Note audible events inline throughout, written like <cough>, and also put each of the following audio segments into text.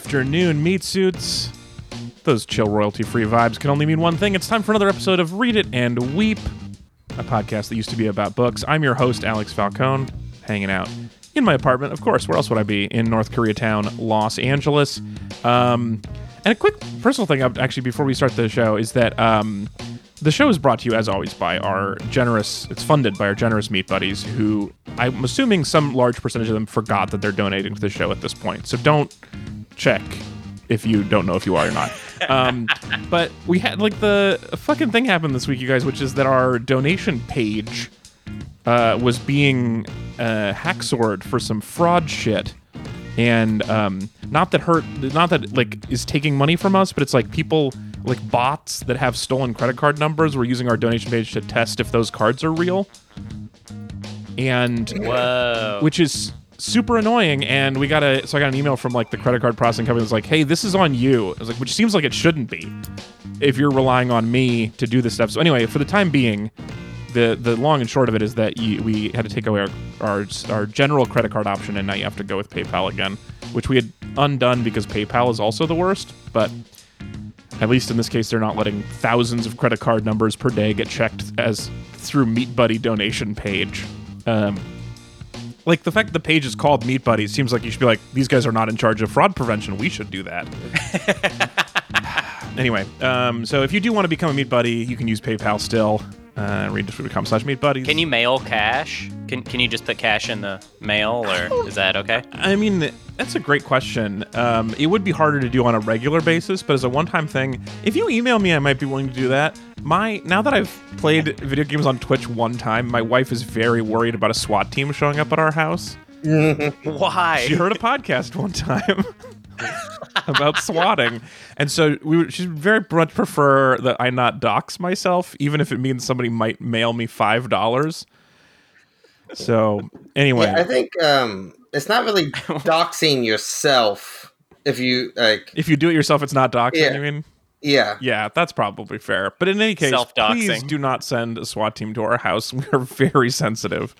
afternoon, meat suits. Those chill royalty free vibes can only mean one thing. It's time for another episode of Read It and Weep, a podcast that used to be about books. I'm your host, Alex Falcone, hanging out in my apartment. Of course, where else would I be? In North Koreatown, Los Angeles. Um, and a quick personal thing, uh, actually, before we start the show, is that um, the show is brought to you, as always, by our generous, it's funded by our generous meat buddies, who I'm assuming some large percentage of them forgot that they're donating to the show at this point. So don't check if you don't know if you are or not. Um, <laughs> but we had, like, the fucking thing happened this week, you guys, which is that our donation page uh, was being uh, hacksword for some fraud shit. And um, not that hurt, not that like is taking money from us, but it's like people like bots that have stolen credit card numbers were using our donation page to test if those cards are real. And Whoa. which is super annoying. And we got a so I got an email from like the credit card processing company that's like, hey, this is on you. I was like, which seems like it shouldn't be if you're relying on me to do this stuff. So anyway, for the time being, the the long and short of it is that you, we had to take away our, our our general credit card option, and now you have to go with PayPal again, which we had undone because PayPal is also the worst. But at least in this case, they're not letting thousands of credit card numbers per day get checked as through Meat Buddy donation page. Um, like the fact that the page is called Meat Buddy seems like you should be like these guys are not in charge of fraud prevention. We should do that. <laughs> anyway, um, so if you do want to become a Meat Buddy, you can use PayPal still. Uh, read.com slash meat buddies. Can you mail cash? Can Can you just put cash in the mail, or is that okay? I mean, that's a great question. Um, it would be harder to do on a regular basis, but as a one-time thing, if you email me, I might be willing to do that. My now that I've played video games on Twitch one time, my wife is very worried about a SWAT team showing up at our house. <laughs> Why? She heard a podcast one time <laughs> <laughs> about swatting, and so we would, she very much prefer that I not dox myself, even if it means somebody might mail me five dollars. So anyway, Yeah, I think um, it's not really <laughs> doxing yourself if you like. if you do it yourself, it's not doxing. Yeah. I mean. Yeah, Yeah, that's probably fair. But in any case, please do not send a SWAT team to our house. <laughs> We are very sensitive.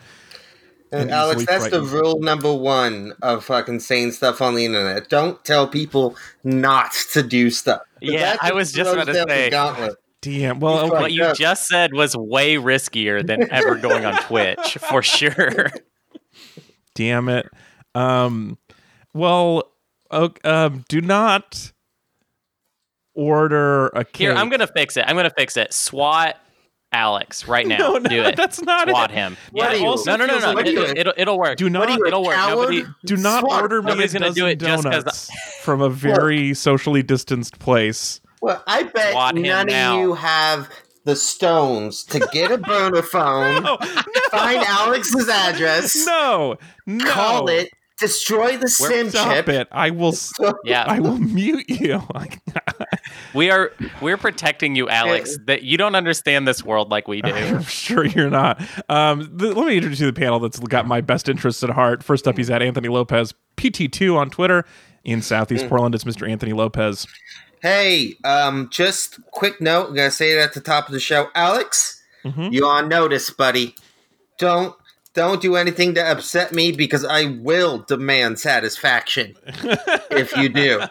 And And Alex, easily that's the rule number one of fucking saying stuff on the internet. Don't tell people not to do stuff. Yeah, I was just throws about to say. gauntlet. Damn. Well, okay. What you just said was way riskier than ever going on Twitch, <laughs> for sure. damn it. Um, well, ok- um, do not order a cake. Here, I'm gonna fix it. I'm gonna fix it. SWAT Alex right <laughs> now. No, no, Do it. that's not SWAT it. him. What Yeah. you? also No, no, no, no. like- It, What are you? it'll, it'll work. Do not you, it'll work. Nobody, do not SWAT. order me a Nobody's gonna do it just 'cause donuts from a very socially distanced place. Well, I bet Swat him none now. of you have the stones to get a burner phone, <laughs> No, find Alex's address, no, no. call it, destroy the sim Stop chip. it! I will. <laughs> yeah. I will mute you. <laughs> We are we're protecting you, Alex. That you don't understand this world like we do. <laughs> I'm sure you're not. Um, th- let me introduce you to the panel that's got my best interests at heart. First up, he's at Anthony Lopez, PT2 on Twitter. In Southeast Portland, it's Mr. Anthony Lopez. Hey, um, just quick note. I'm gonna say it at the top of the show. Alex, Mhm. you on notice, buddy. Don't don't do anything to upset me because I will demand satisfaction <laughs> if you do.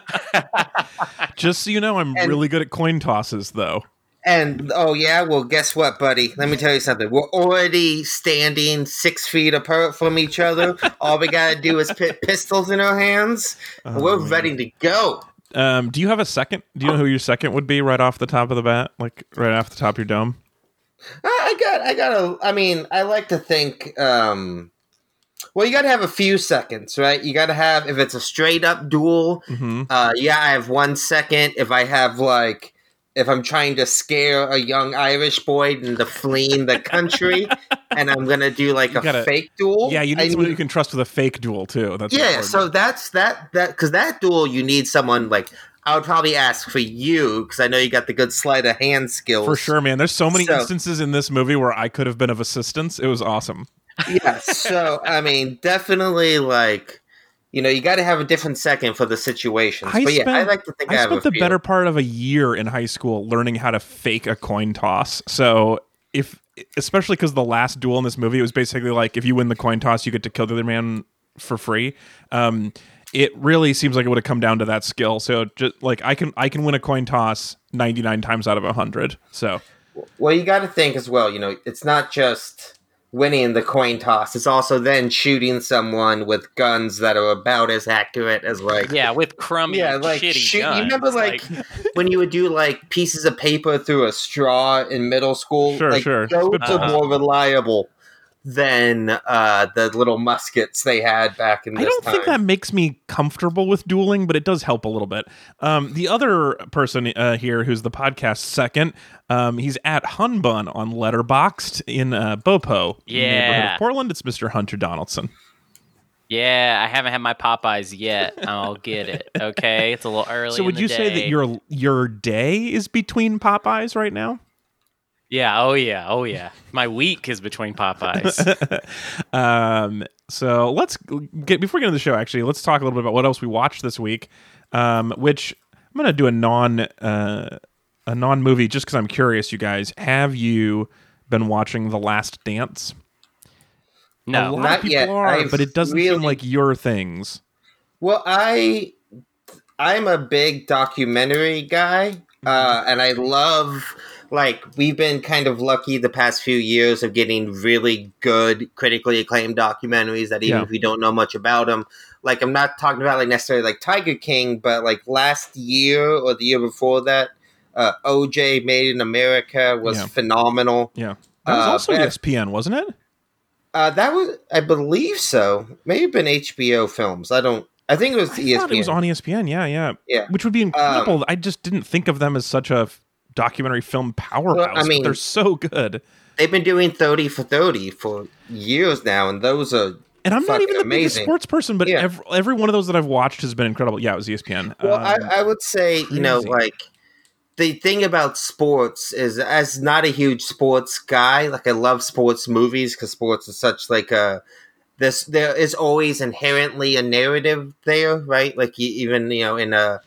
Just so you know, I'm And- really good at coin tosses, though. And oh yeah, well guess what, buddy? Let me tell you something. We're already standing six feet apart from each other. All we gotta do is put pistols in our hands. Oh, we're man. ready to go. Um, do you have a second? Do you know who your second would be right off the top of the bat? Like right off the top of your dome? I I got, I got a. I mean, I like to think. um Well, you got to have a few seconds, right? You got to have if it's a straight up duel. Mm-hmm. Uh, yeah, I have one second. If I have like, if I'm trying to scare a young Irish boy into fleeing the country, <laughs> and I'm gonna do like You a gotta- fake duel. Yeah, you need I someone need- you can trust with a fake duel too. That's yeah, so that's that that because that duel you need someone like I would probably ask for you because I know you got the good sleight of hand skills for sure, man. There's so many So- instances in this movie where I could have been of assistance. It was awesome. yeah, so I mean, definitely like you know, you got to have a different second for the situations. I but yeah, I like to think I, I spent the few. better part of a year in high school learning how to fake a coin toss. So if, especially because the last duel in this movie, it was basically like if you win the coin toss, you get to kill the other man for free. Um, it really seems like it would have come down to that skill. So just like I can I can win a coin toss 99 times out of 100. So Well, you got to think as well. You know, it's not just winning the coin toss; it's also then shooting someone with guns that are about as accurate as like. Yeah, with crummy, Yeah, like shitty shoot, guns. you remember like, <laughs> when you would do like pieces of paper through a straw in middle school. Sure, like, sure. Those Good are more reliable than uh, the little muskets they had back in the I don't time. think that makes me comfortable with dueling, but it does help a little bit. Um, the other person uh, here who's the podcast second, um, he's at Hunbun on Letterboxd in uh, Bopo, neighborhood Yeah. of Portland. It's Mr. Hunter Donaldson. yeah, I haven't had my Popeyes yet. I'll get it. Okay, it's a little <laughs> early. so in would the you say that your your day is between Popeyes right now? Yeah. Oh yeah. Oh yeah. My week is between Popeyes. <laughs> um, so let's get before we get into the show. Actually, let's talk a little bit about what else we watched this week. Um, which I'm going to do a non uh, a non movie just because I'm curious. You guys, have you been watching The Last Dance? a No. lot Not of people yet. are, but it doesn't seem like your things. Well, I I'm a big documentary guy, uh, and I love like we've been kind of lucky the past few years of getting really good critically acclaimed documentaries that even Yeah. if you don't know much about them like i'm not talking about like necessarily like tiger king but like last year or the year before that uh, oj made in america was Yeah. phenomenal Yeah, that was Uh, also but- ESPN, wasn't it? uh, that was i believe so maybe been hbo films i don't i think it was I espn thought it was on ESPN. Yeah, yeah, Yeah. Which would be incredible. I just didn't think of them as such a documentary film powerhouse. but mean- they're so good. they've been doing 30 for 30 for years now and those are And I'm not even the biggest sports person, but Yeah. every, every one of those that I've watched has been incredible. Yeah, it was ESPN. well Um, I, I would say you know like the thing about sports is as not a huge sports guy like i love sports movies because sports is such like a this there is always inherently a narrative there right like you, even you know in a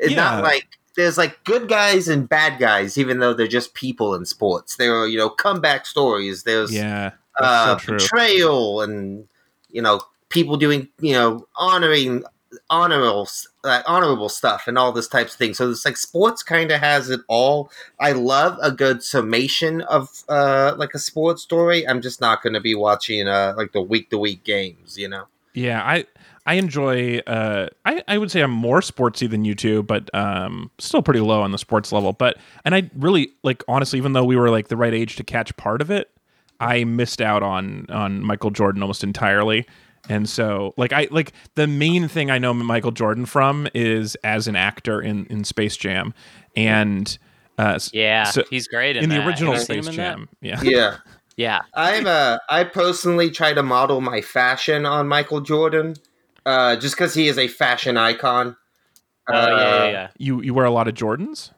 it's Yeah. not like there's like good guys and bad guys even though they're just people in sports there are you know comeback stories there's yeah, uh, so betrayal and you know people doing you know honoring honorable uh, honorable stuff and all this types of things. So it's like sports kind of has it all. I love a good summation of uh like a sports story. I'm just not going to be watching uh like the week to week games. You know. Yeah, I I enjoy. Uh, I I would say I'm more sportsy than you two, but um, still pretty low on the sports level. But and I really like honestly, even though we were like the right age to catch part of it, I missed out on on Michael Jordan almost entirely. And so, like, I like the main thing I know Michael Jordan from is as an actor in in Space Jam, and uh, Yeah, so- he's great in, in the original Have Space him in that? Jam. Yeah, Yeah. <laughs> Yeah. I'm uh I personally try to model my fashion on Michael Jordan, uh, just because he is a fashion icon. Oh yeah, Uh, yeah, yeah. you you wear a lot of Jordans.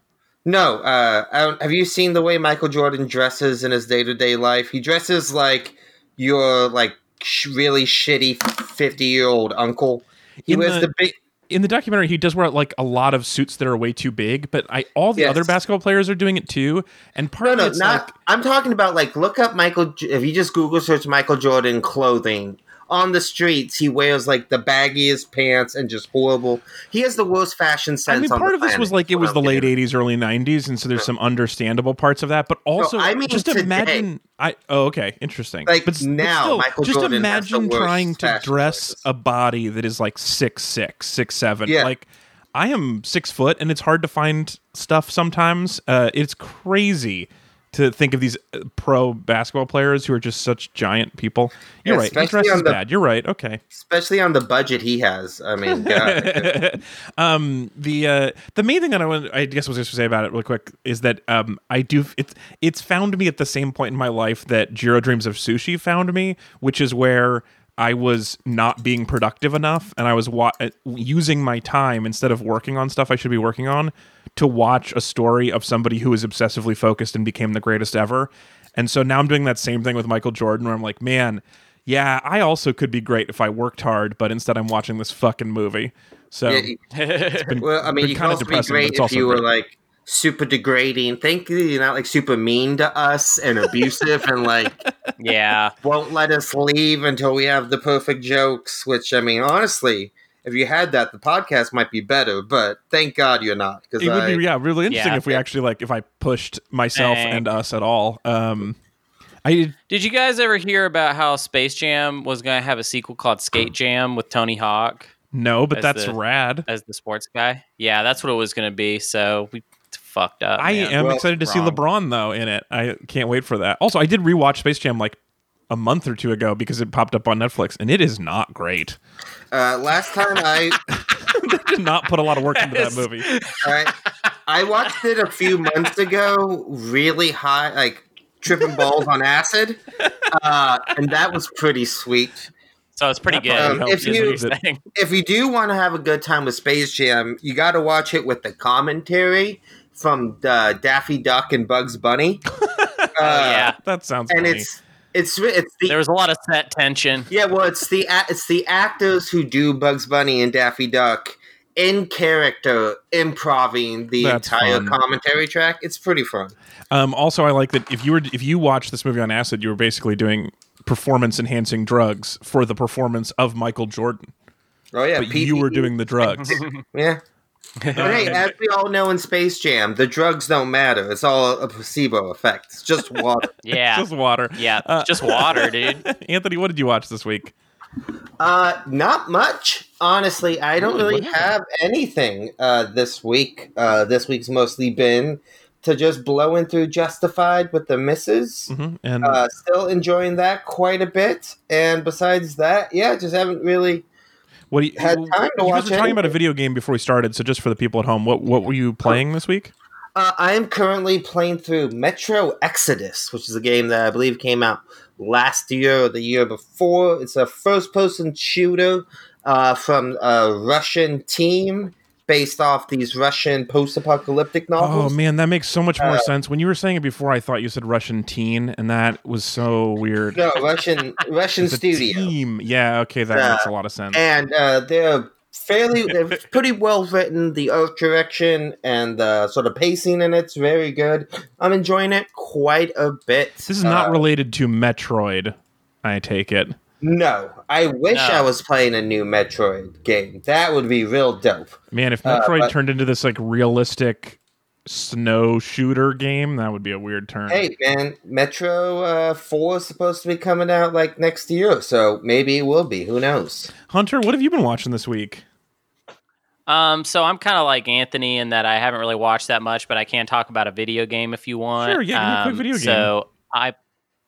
No, uh, I don't, have you seen the way Michael Jordan dresses in his day to day life? He dresses like your like sh- really shitty fifty year old uncle. He In wears the- the, big. in the documentary he does wear like a lot of suits that are way too big but i all the Yes. other basketball players are doing it too and part No, of no, it's not. like I'm talking about like look up Michael. J- If you just Google search Michael Jordan clothing on the streets, he wears like the baggiest pants and just horrible. He has the worst fashion sense. I mean, part of this was like it was the late '80s, early '90s, and so there's some understandable parts of that. But also, I mean just today. imagine. I oh, okay, interesting. Like, but, now, still, Michael just Jordan imagine trying to dress choices. a body that is like six six, six seven. Yeah. Like I am six foot, and it's hard to find stuff sometimes. Uh, it's crazy to think of these uh, pro basketball players who are just such giant people. You're Yeah, right. Dresses on the- bad. You're right. Okay. especially on the budget he has. I mean, <laughs> God. um the uh the main thing that i want i guess I was just to say about it really quick is that um i do it's it's found me at the same point in my life that jiro dreams of sushi found me which is where i was not being productive enough and i was wa- uh, using my time instead of working on stuff i should be working on to watch a story of somebody who was obsessively focused and became the greatest ever and so now i'm doing that same thing with michael jordan where i'm like man yeah, I also could be great if I worked hard, but instead I'm watching this fucking movie. So Yeah, <laughs> been- well, I mean, you can also be great if you were great. like super degrading. Thankfully, you. You're not like super mean to us and abusive and like <laughs> Yeah. won't let us leave until we have the perfect jokes. Which I mean, honestly, If you had that, the podcast might be better. But thank God you're not, because It would I be yeah, really interesting Yeah. if we actually like if I pushed myself Dang. and us at all. Um, I Did you guys ever hear about how Space Jam was going to have a sequel called Skate Jam with Tony Hawk no, but that's the- rad. as the sports guy? Yeah, that's what it was going to be. So we fucked up. I man. am Well, excited to see. LeBron though in it. I can't wait for that. Also, I did rewatch Space Jam like a month or two ago because it popped up on Netflix, and it is not great. uh, last time I <laughs> did not put a lot of work into that movie. I, I watched it a few months ago, really high, like tripping balls on acid, uh, and that was pretty sweet. So it's pretty That good. Um, if you you- lose it. Saying. If you do want to have a good time with Space Jam, you got to watch it with the commentary from uh, Daffy Duck and Bugs Bunny. <laughs> Uh, Oh, yeah. That sounds and funny. it's it's it's the There was a lot of set tension. Yeah, well, it's the it's the actors who do Bugs Bunny and Daffy Duck in character, improving the That's entire fun. commentary track. It's pretty fun. Um, also, I like that if you were if you watched this movie on acid, you were basically doing performance enhancing drugs for the performance of Michael Jordan, Oh yeah, but you were doing the drugs. <laughs> yeah. But hey, <laughs> as we all know in Space Jam, the drugs don't matter. It's all a placebo effect. It's just <laughs> water. Yeah. Just water. yeah. Uh, just water, dude. <laughs> Anthony, what did you watch this week? uh, not much, honestly. I don't Really? really have anything uh, this week. Uh, this week's mostly been to just blowing through Justified with the misses. hmm And uh, still enjoying that quite a bit. And besides that, yeah, just haven't really. What do you, had you time to guys watch were talking about a video game before we started, so just for the people at home, what what were you playing this week? Uh, I am currently playing through Metro Exodus, which is a game that I believe came out last year or the year before. It's a first-person shooter uh, from a Russian team based off these Russian post-apocalyptic novels. Oh man, that makes so much more Uh, sense. When you were saying it before, I thought you said Russian teen, and that was so weird. no, Russian Russian studio. team. Yeah, okay, that Uh, makes a lot of sense. and uh, they're fairly they're pretty well written the art direction and the sort of pacing in it's very good i'm enjoying it quite a bit This is not Uh, related to Metroid, I take it. No i wish No. i was playing a new metroid game that would be real dope Man, if Uh, Metroid but- turned into this like realistic snow shooter game, that would be a weird turn. hey man metro uh, 4 is supposed to be coming out like next year so maybe it will be who knows Hunter, what have you been watching this week? Um, so I'm kind of like Anthony in that I haven't really watched that much, but I can talk about a video game if you want. Sure, yeah, give me a quick Um, video game. So I,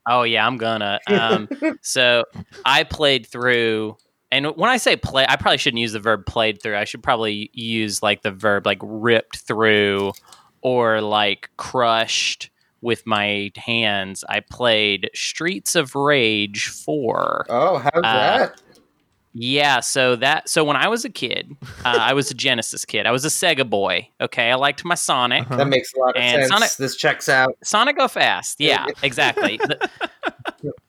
oh yeah, I'm gonna. Um, so I played through, and when I say play, I probably shouldn't use the verb played through. I should probably use like the verb like ripped through, or like crushed with my hands. I played Streets of Rage four. oh how's that Yeah, so that so when I was a kid, uh, I was a Genesis kid. I was a Sega boy. Okay, I liked my Sonic. Uh-huh. that makes a lot of And sense Sonic- this checks out Sonic go fast. Yeah, <laughs> exactly. <laughs>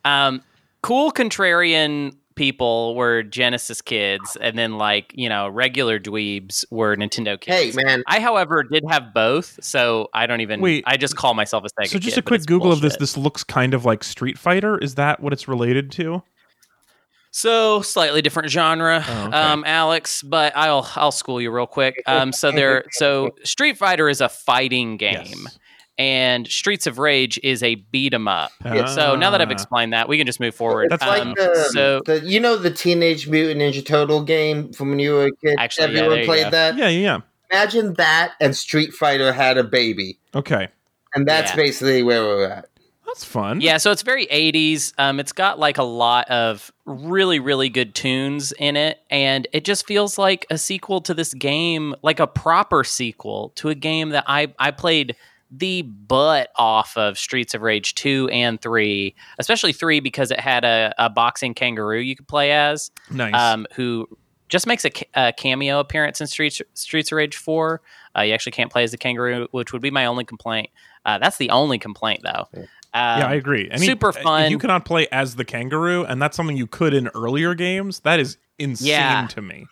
Um, cool contrarian people were Genesis kids, and then like you know regular dweebs were Nintendo kids. hey man I, however, did have both, so I don't even. Wait. I just call myself a Sega. So just kid, a quick it's Google of this. This looks kind of like Street Fighter. Is that what it's related to? So slightly different genre, Oh, okay. um, Alex. But I'll I'll school you real quick. <laughs> Um, so there, so Street Fighter is a fighting game, Yes. and Streets of Rage is a beat 'em up. So now that I've Ah. explained that, we can just move forward. It's That's- like Um, the, so the you know the Teenage Mutant Ninja Turtle game from when you were a kid. Actually, yeah, everyone there you played that. Yeah, yeah, yeah. Imagine that and Street Fighter had a baby, Okay, and that's Yeah. basically where we're at. That's fun. yeah, so it's very 80s. Um, it's got like a lot of really really good tunes in it, and it just feels like a sequel to this game, like a proper sequel to a game that I I played the butt off of Streets of Rage 2 and 3, especially 3 because it had a, a boxing kangaroo you could play as, nice. um, who just makes a, a cameo appearance in Streets, Streets of Rage 4. Uh, you actually can't play as the kangaroo, which would be my only complaint. Uh, that's the only complaint, though. Um, yeah, I agree. Mean, super fun. You cannot play as the kangaroo, and that's something you could in earlier games. That is insane Yeah. to me.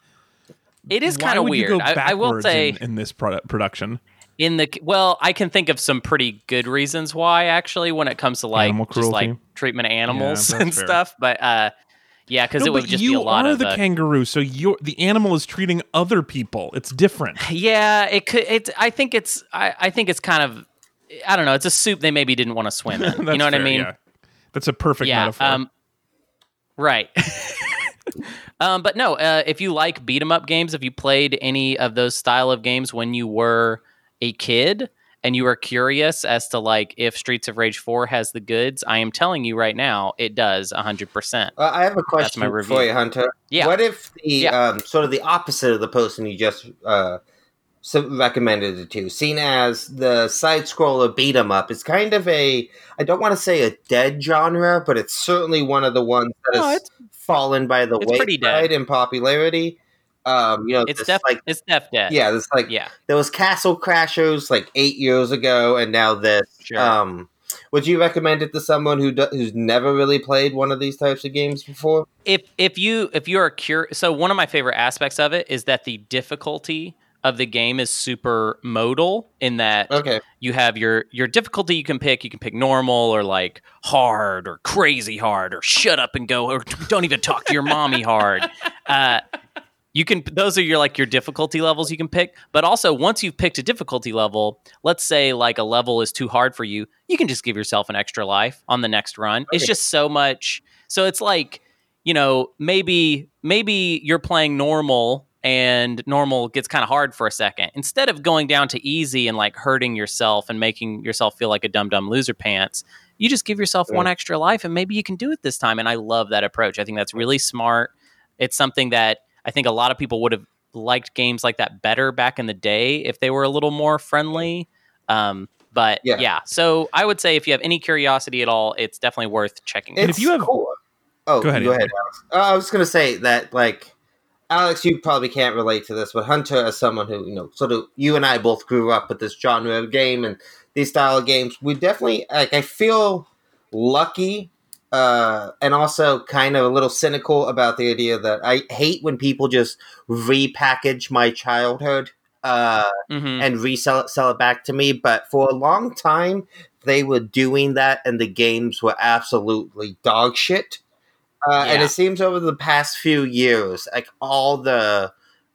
it is kind of you weird. I, I will say in, in this produ- production. in the well, I can think of some pretty good reasons why actually when it comes to like just like treatment of animals Yeah, <laughs> and fair. stuff. But uh, Yeah, because No, it would just you be a lot of the uh, kangaroo, so you're the animal is treating other people. It's different. <sighs> Yeah, it could. It. I think it's. I, I think it's kind of. I don't know. It's a soup they maybe didn't want to swim in. <laughs> you know what I mean? yeah. That's a perfect yeah. metaphor. Um, right. <laughs> um, but no, uh, if you like beat 'em up games, if you played any of those style of games when you were a kid and you were curious as to like if Streets of Rage 4 has the goods, I am telling you right now, it does 100%. Uh, I have a question my for you, Hunter. Yeah. What if the Yeah. um, sort of the opposite of the person you just uh, so recommended it to, seen as the side scroller beat 'em up, it's kind of a I don't want to say a dead genre, but it's certainly one of the ones that No, has fallen by the it's pretty dead. wayside in popularity. Um, you know, It's def like it's def dead. yeah, this like Yeah. there was Castle Crashers like eight years ago, and now this. Sure. Um, would you recommend it to someone who do, who's never really played one of these types of games before? if if you if you're curious so one of my favorite aspects of it is that the difficulty of the game is super modal in that Okay. you have your your difficulty you can pick. You can pick normal or like hard or crazy hard or shut up and go or don't even talk to your mommy <laughs> hard. Uh, you can those are your like your difficulty levels you can pick. But also once you've picked a difficulty level let's say like a level is too hard for you you can just give yourself an extra life on the next run. It's just so much so it's like you know maybe maybe you're playing normal and normal gets kind of hard for a second instead of going down to easy and like hurting yourself and making yourself feel like a dumb dumb loser pants you just give yourself Yeah. one extra life and maybe you can do it this time and i love that approach i think that's really smart it's something that i think a lot of people would have liked games like that better back in the day if they were a little more friendly um, but Yeah. yeah. so i would say if you have any curiosity at all it's definitely worth checking out. if you have- cool. oh, Go ahead, Go ahead, Uh, I was going to say that, like, Alex, you probably can't relate to this, but Hunter, as someone who you know, sort of, you and I both grew up with this genre of game and these style of games, we definitely like. I feel lucky. Uh, and also kind of a little cynical about the idea that I hate when people just repackage my childhood uh, Mhm. and resell it, sell it back to me. But for a long time, they were doing that, and the games were absolutely dog shit. Uh, And it seems over the past few years, like all the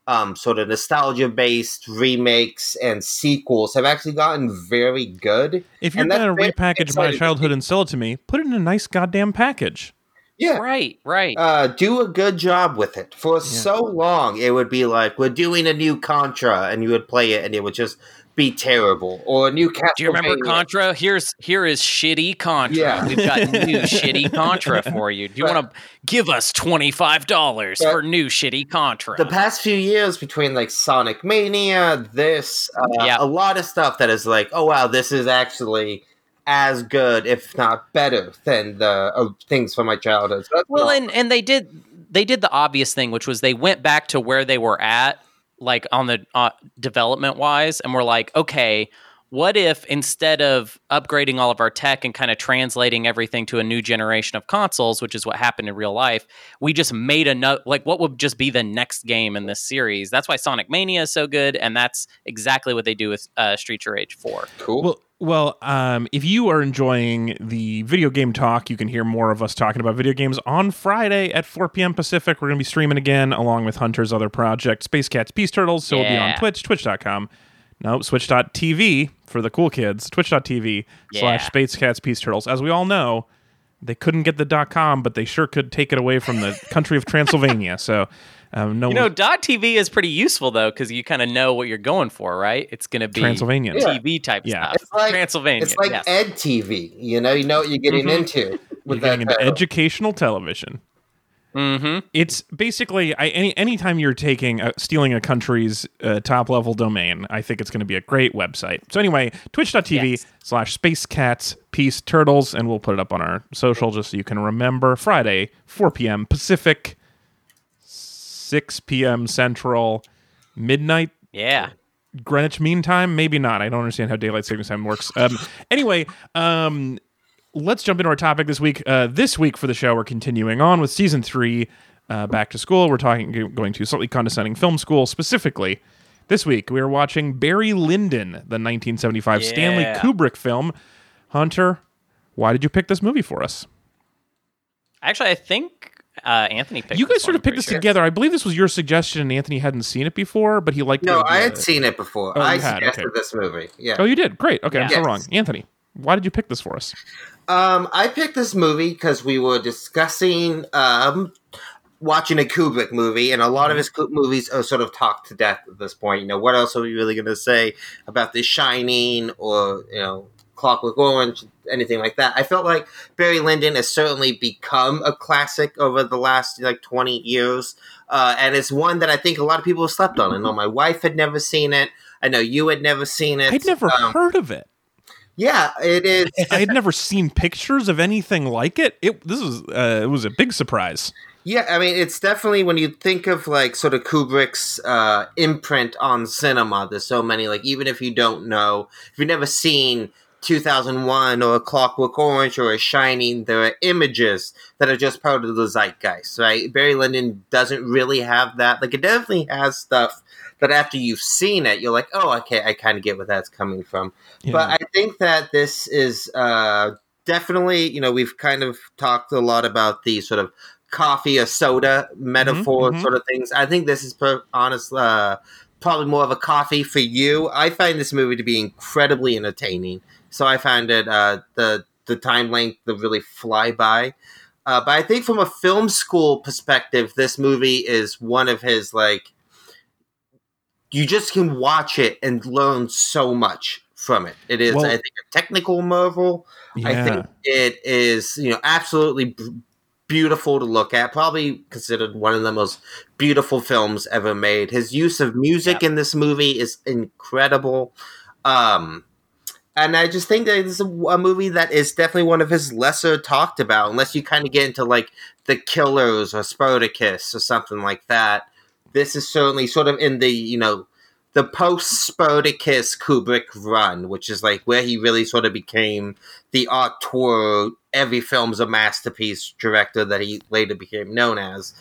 um, sort of nostalgia based remakes and sequels have actually gotten very good. If you're And gonna very repackage my childhood and sell it to me, put it in a nice goddamn package. Yeah. right right Uh, do a good job with it. For so long, it would be like, we're doing a new Contra, and you would play it, and it would just be terrible. Or a new Castlevania. Do you remember Contra? Here's here is shitty Contra. Yeah. We've got new <laughs> shitty Contra for you. Do you want to give us twenty five dollars for new shitty Contra? the past few years between like Sonic Mania, this, uh, Yeah. a lot of stuff that is like, oh wow, this is actually as good, if not better, than the uh, things from my childhood. So well, not- and and they did they did the obvious thing, which was they went back to where they were at, like on the uh, development wise, and we're like, okay. What if instead of upgrading all of our tech and kind of translating everything to a new generation of consoles, which is what happened in real life, we just made a note like what would just be the next game in this series? That's why Sonic Mania is so good, and that's exactly what they do with uh, Street of Rage Four. cool. Well, well, um, if you are enjoying the video game talk, you can hear more of us talking about video games on Friday at 4 p.m. Pacific. We're going to be streaming again, along with Hunter's other project, Space Cats Peace Turtles. So we'll be on Yeah. Twitch, twitch.com. No, switch.tv for the cool kids, twitch.tv slash Space Cats Peace Turtles. As we all know, they couldn't get the dot com, but they sure could take it away from the country of Transylvania. So, um, no You know, dot TV is pretty useful though because you kind of know what you're going for, right? It's going to be Transylvania. Yeah. TV type Yeah. stuff. It's like- Transylvania. it's like yes. Ed TV. You know, you know what you're getting Mhm. into You're with that. getting into educational television. mm-hmm. it's basically I, any anytime you're taking uh, stealing a country's uh, top level domain i think it's going to be a great website so anyway twitch.tv Yes. slash space cats peace turtles and we'll put it up on our social just so you can remember friday 4 p.m pacific 6 p.m central midnight Yeah. Greenwich Mean Time? Maybe not. I don't understand how daylight savings time works. Um, anyway, um, let's jump into our topic this week. Uh, this week for the show, we're continuing on with season three. Uh, back to school. We're talking going to slightly condescending film school specifically. This week we are watching Barry Lyndon, the 1975 Stanley Kubrick film. Hunter, why did you pick this movie for us? Actually, I think uh, Anthony picked. you guys sort of picked this sure. together. I believe this was your suggestion, and Anthony hadn't seen it before, but he liked. the No, idea I had it. seen it before. Oh, I had, suggested okay. this movie. Yeah. Oh, you did. Great. Okay, I'm so Yes. wrong. Anthony, why did you pick this for us? Um, I picked this movie because we were discussing um, watching a Kubrick movie, and a lot of his movies are sort of talked to death at this point. You know, what else are we really going to say about The Shining or you know Clockwork Orange, anything like that? I felt like Barry Lyndon has certainly become a classic over the last like twenty years, uh, and it's one that I think a lot of people have slept on. I know my wife had never seen it. I know you had never seen it. I'd never Um, heard of it. yeah, it is. <laughs> I had never seen pictures of anything like it. It this was uh, it was a big surprise. Yeah, I mean, it's definitely when you think of like sort of Kubrick's uh, imprint on cinema. There's so many. Like, even if you don't know, if you've never seen 2001 or A Clockwork Orange or A Shining, there are images that are just part of the zeitgeist, right? Barry Lyndon doesn't really have that. Like, it definitely has stuff that after you've seen it, you're like, oh, okay, I kind of get where that's coming from. Yeah. But I think that this is uh, definitely, you know, we've kind of talked a lot about the sort of coffee or soda metaphor mhm. sort of things. I think this is per- honest, uh, probably more of a coffee for you. I find this movie to be incredibly entertaining. So I found it uh, the the time length to really fly by. Uh, but I think from a film school perspective, this movie is one of his like you just can watch it and learn so much from it. It is, Well- I think, a technical marvel. yeah. I think it is, you know, absolutely b- beautiful to look at. Probably considered one of the most beautiful films ever made. His use of music in this movie is incredible. Um, and I just think that this is a, a movie that is definitely one of his lesser talked about, unless you kind of get into like The Killers or Spartacus or something like that. This is certainly sort of in the, you know, the post Spartacus Kubrick run, which is like where he really sort of became the auteur, every film's a masterpiece director that he later became known as.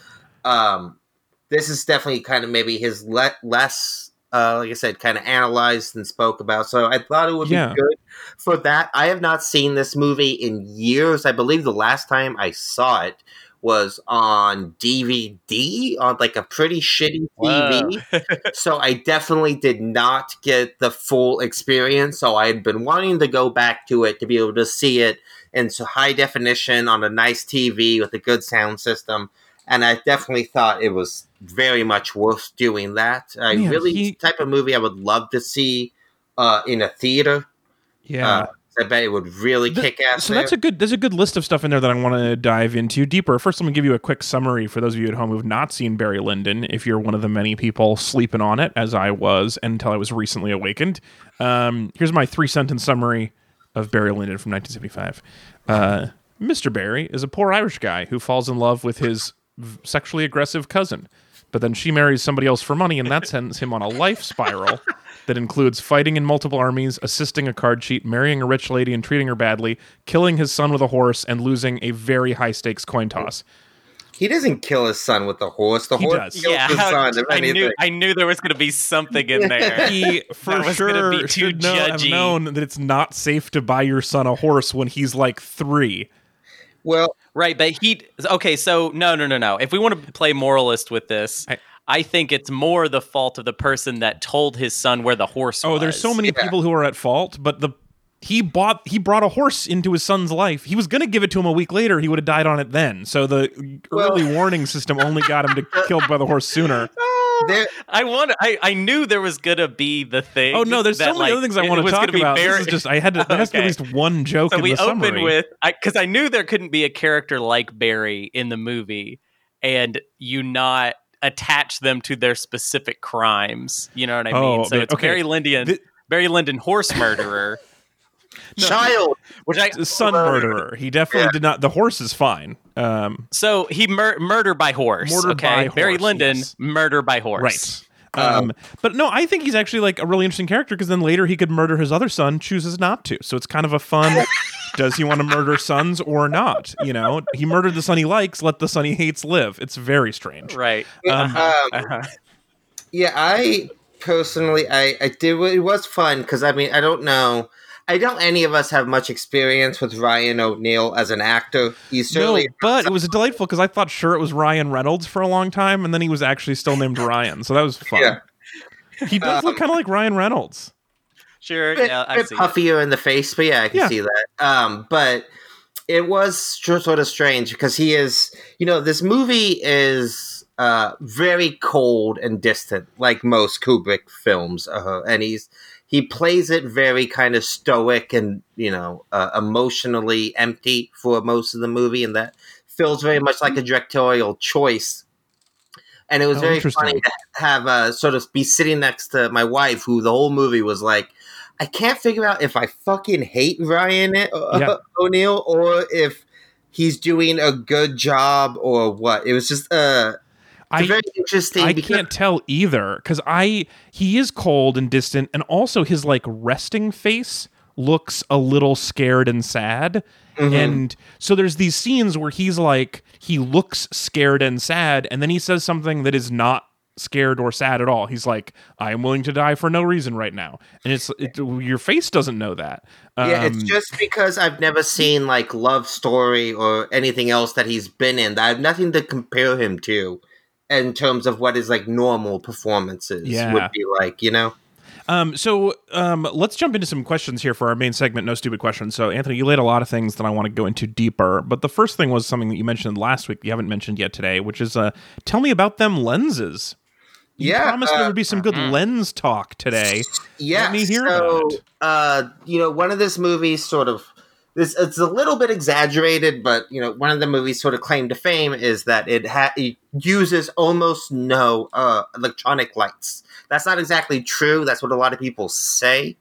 Um, this is definitely kind of maybe his le- less, uh, like I said, kind of analyzed and spoke about. So I thought it would Yeah. be good for that. I have not seen this movie in years. I believe the last time I saw it was on DVD on like a pretty shitty TV. <laughs> so I definitely did not get the full experience. So I had been wanting to go back to it to be able to see it in so high definition on a nice TV with a good sound system. And I definitely thought it was very much worth doing that. I Man, really he- type of movie I would love to see uh, in a theater. yeah. Uh, I bet it would really The- kick ass. so that's a good there's a good list of stuff in there that I want to dive into deeper. First, I'm gonna give you a quick summary for those of you at home who've not seen Barry Lyndon. If you're one of the many people sleeping on it, as I was until I was recently awakened, um, here's my three sentence summary of Barry Lyndon from 1975. Uh, Mr. Barry is a poor Irish guy who falls in love with his sexually aggressive cousin, but then she marries somebody else for money, and that sends him on a life spiral that includes fighting in multiple armies, assisting a card cheat, marrying a rich lady and treating her badly, killing his son with a horse, and losing a very high stakes coin toss. he doesn't kill his son with the horse. The He horse does. kills yeah, his son. If <laughs> I anything. knew I knew there was going to be something in there. He <laughs> for was gonna sure be too should know, have known that it's not safe to buy your son a horse when he's like three. Well, Right, but he okay. So no, no, no, no. If we want to play moralist with this, I- I, think it's more the fault of the person that told his son where the horse. Oh, was. there's so many Yeah. people who are at fault, but the he bought he brought a horse into his son's life. He was going to give it to him a week later. He would have died on it then. So the Well- early warning system only got him to <laughs> killed by the horse sooner. <laughs> Oh, there, I want. I, I knew there was gonna be the thing. Oh no, there's so that, many like, other things I want to talk about. very- This is just I had to. <laughs> There has to be at least one joke so in we the open summary. with because I, knew there couldn't be a character like Barry in the movie, and you not attach them to their specific crimes. You know what I Oh, mean? So it's okay. Barry Lyndon, Th- Barry Lyndon, horse murderer. Child. which I son murderer. He definitely Yeah. did not. The horse is fine. Um, so he mur- murder by horse. Murder okay, by Barry horse, Lyndon, yes. murder by horse. right. Um, but no, I think he's actually like a really interesting character because then later he could murder his other son, chooses not to. So it's kind of a fun. <laughs> does he want to murder sons or not? You know, he murdered the son he likes. Let the son he hates live. It's very strange. Right. Um, Um, Uh-huh. Yeah, I personally, I, I did. It was fun because I mean, I don't know I don't any of us have much experience with Ryan O'Neal as an actor. He's certainly no, but it was delightful because I thought sure it was Ryan Reynolds for a long time, and then he was actually still named <laughs> Ryan, so that was fun. Yeah. He does look Um, kind of like Ryan Reynolds. Sure, bit, yeah, I bit see. it. puffier in the face, but yeah, I can Yeah. see that. Um, but it was sort of strange because he is, you know, this movie is uh, very cold and distant, like most Kubrick films, uh, and he's he plays it very kind of stoic and you know uh, emotionally empty for most of the movie, and that feels very much like a directorial choice. And it was Oh, very funny to have uh, sort of be sitting next to my wife, who the whole movie was like, I can't figure out if I fucking hate Ryan uh, Yeah. <laughs> O'Neal or if he's doing a good job or what. It was just uh, I very interesting. I because- can't tell either because I he is cold and distant, and also his like resting face looks a little scared and sad. Mhm. And so there's these scenes where he's like he looks scared and sad, and then he says something that is not scared or sad at all. He's like, "I am willing to die for no reason right now," and it's it, your face doesn't know that. Yeah, it's Um, just because I've never seen like Love Story or anything else that he's been in. I have nothing to compare him to in terms of what is like normal performances Yeah. would be like, you know? Um, so um, let's jump into some questions here for our main segment, No Stupid Questions. So, Anthony, you laid a lot of things that I want to go into deeper, but the first thing was something that you mentioned last week you haven't mentioned yet today, which is uh, tell me about them lenses. You Yeah, promised there uh, would be some good mhm. lens talk today. Yeah. Let me hear so, about it. uh, you know, one of this movie's sort of this it's a little bit exaggerated, but you know, one of the movie's sort of claim to fame is that it, ha- it uses almost no uh, electronic lights. That's not exactly true. That's what a lot of people say.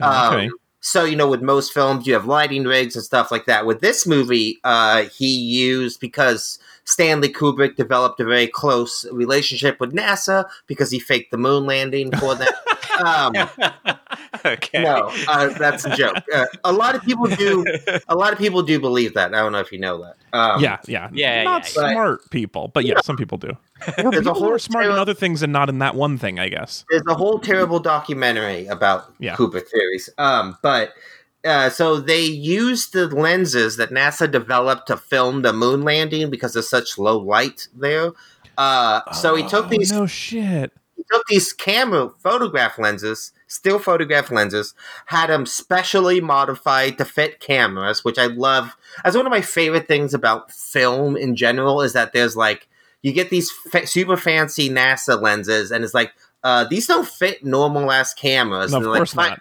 Oh, okay. Um, so you know, with most films, you have lighting rigs and stuff like that. With this movie, uh, he used because Stanley Kubrick developed a very close relationship with NASA because he faked the moon landing for them. <laughs> um, <laughs> okay. no, uh, that's a joke. Uh, a lot of people do. A lot of people do believe that. I don't know if you know that. Um, yeah, yeah, yeah, Not yeah, yeah. smart people, but yeah, some people do. There's a people who whole are smart in other things and not in that one thing, I guess. There's a whole terrible documentary about Yeah. Kubrick theories. Um, but uh, so they used the lenses that NASA developed to film the moon landing because of such low light there. Uh, so he took Oh, these No shit. He took these camera photograph lenses, still photograph lenses, had them specially modified to fit cameras, which I love. That's one of my favorite things about film in general is that there's like you get these fa- super fancy NASA lenses, and it's like uh, these don't fit normal ass cameras. No, of course like, not.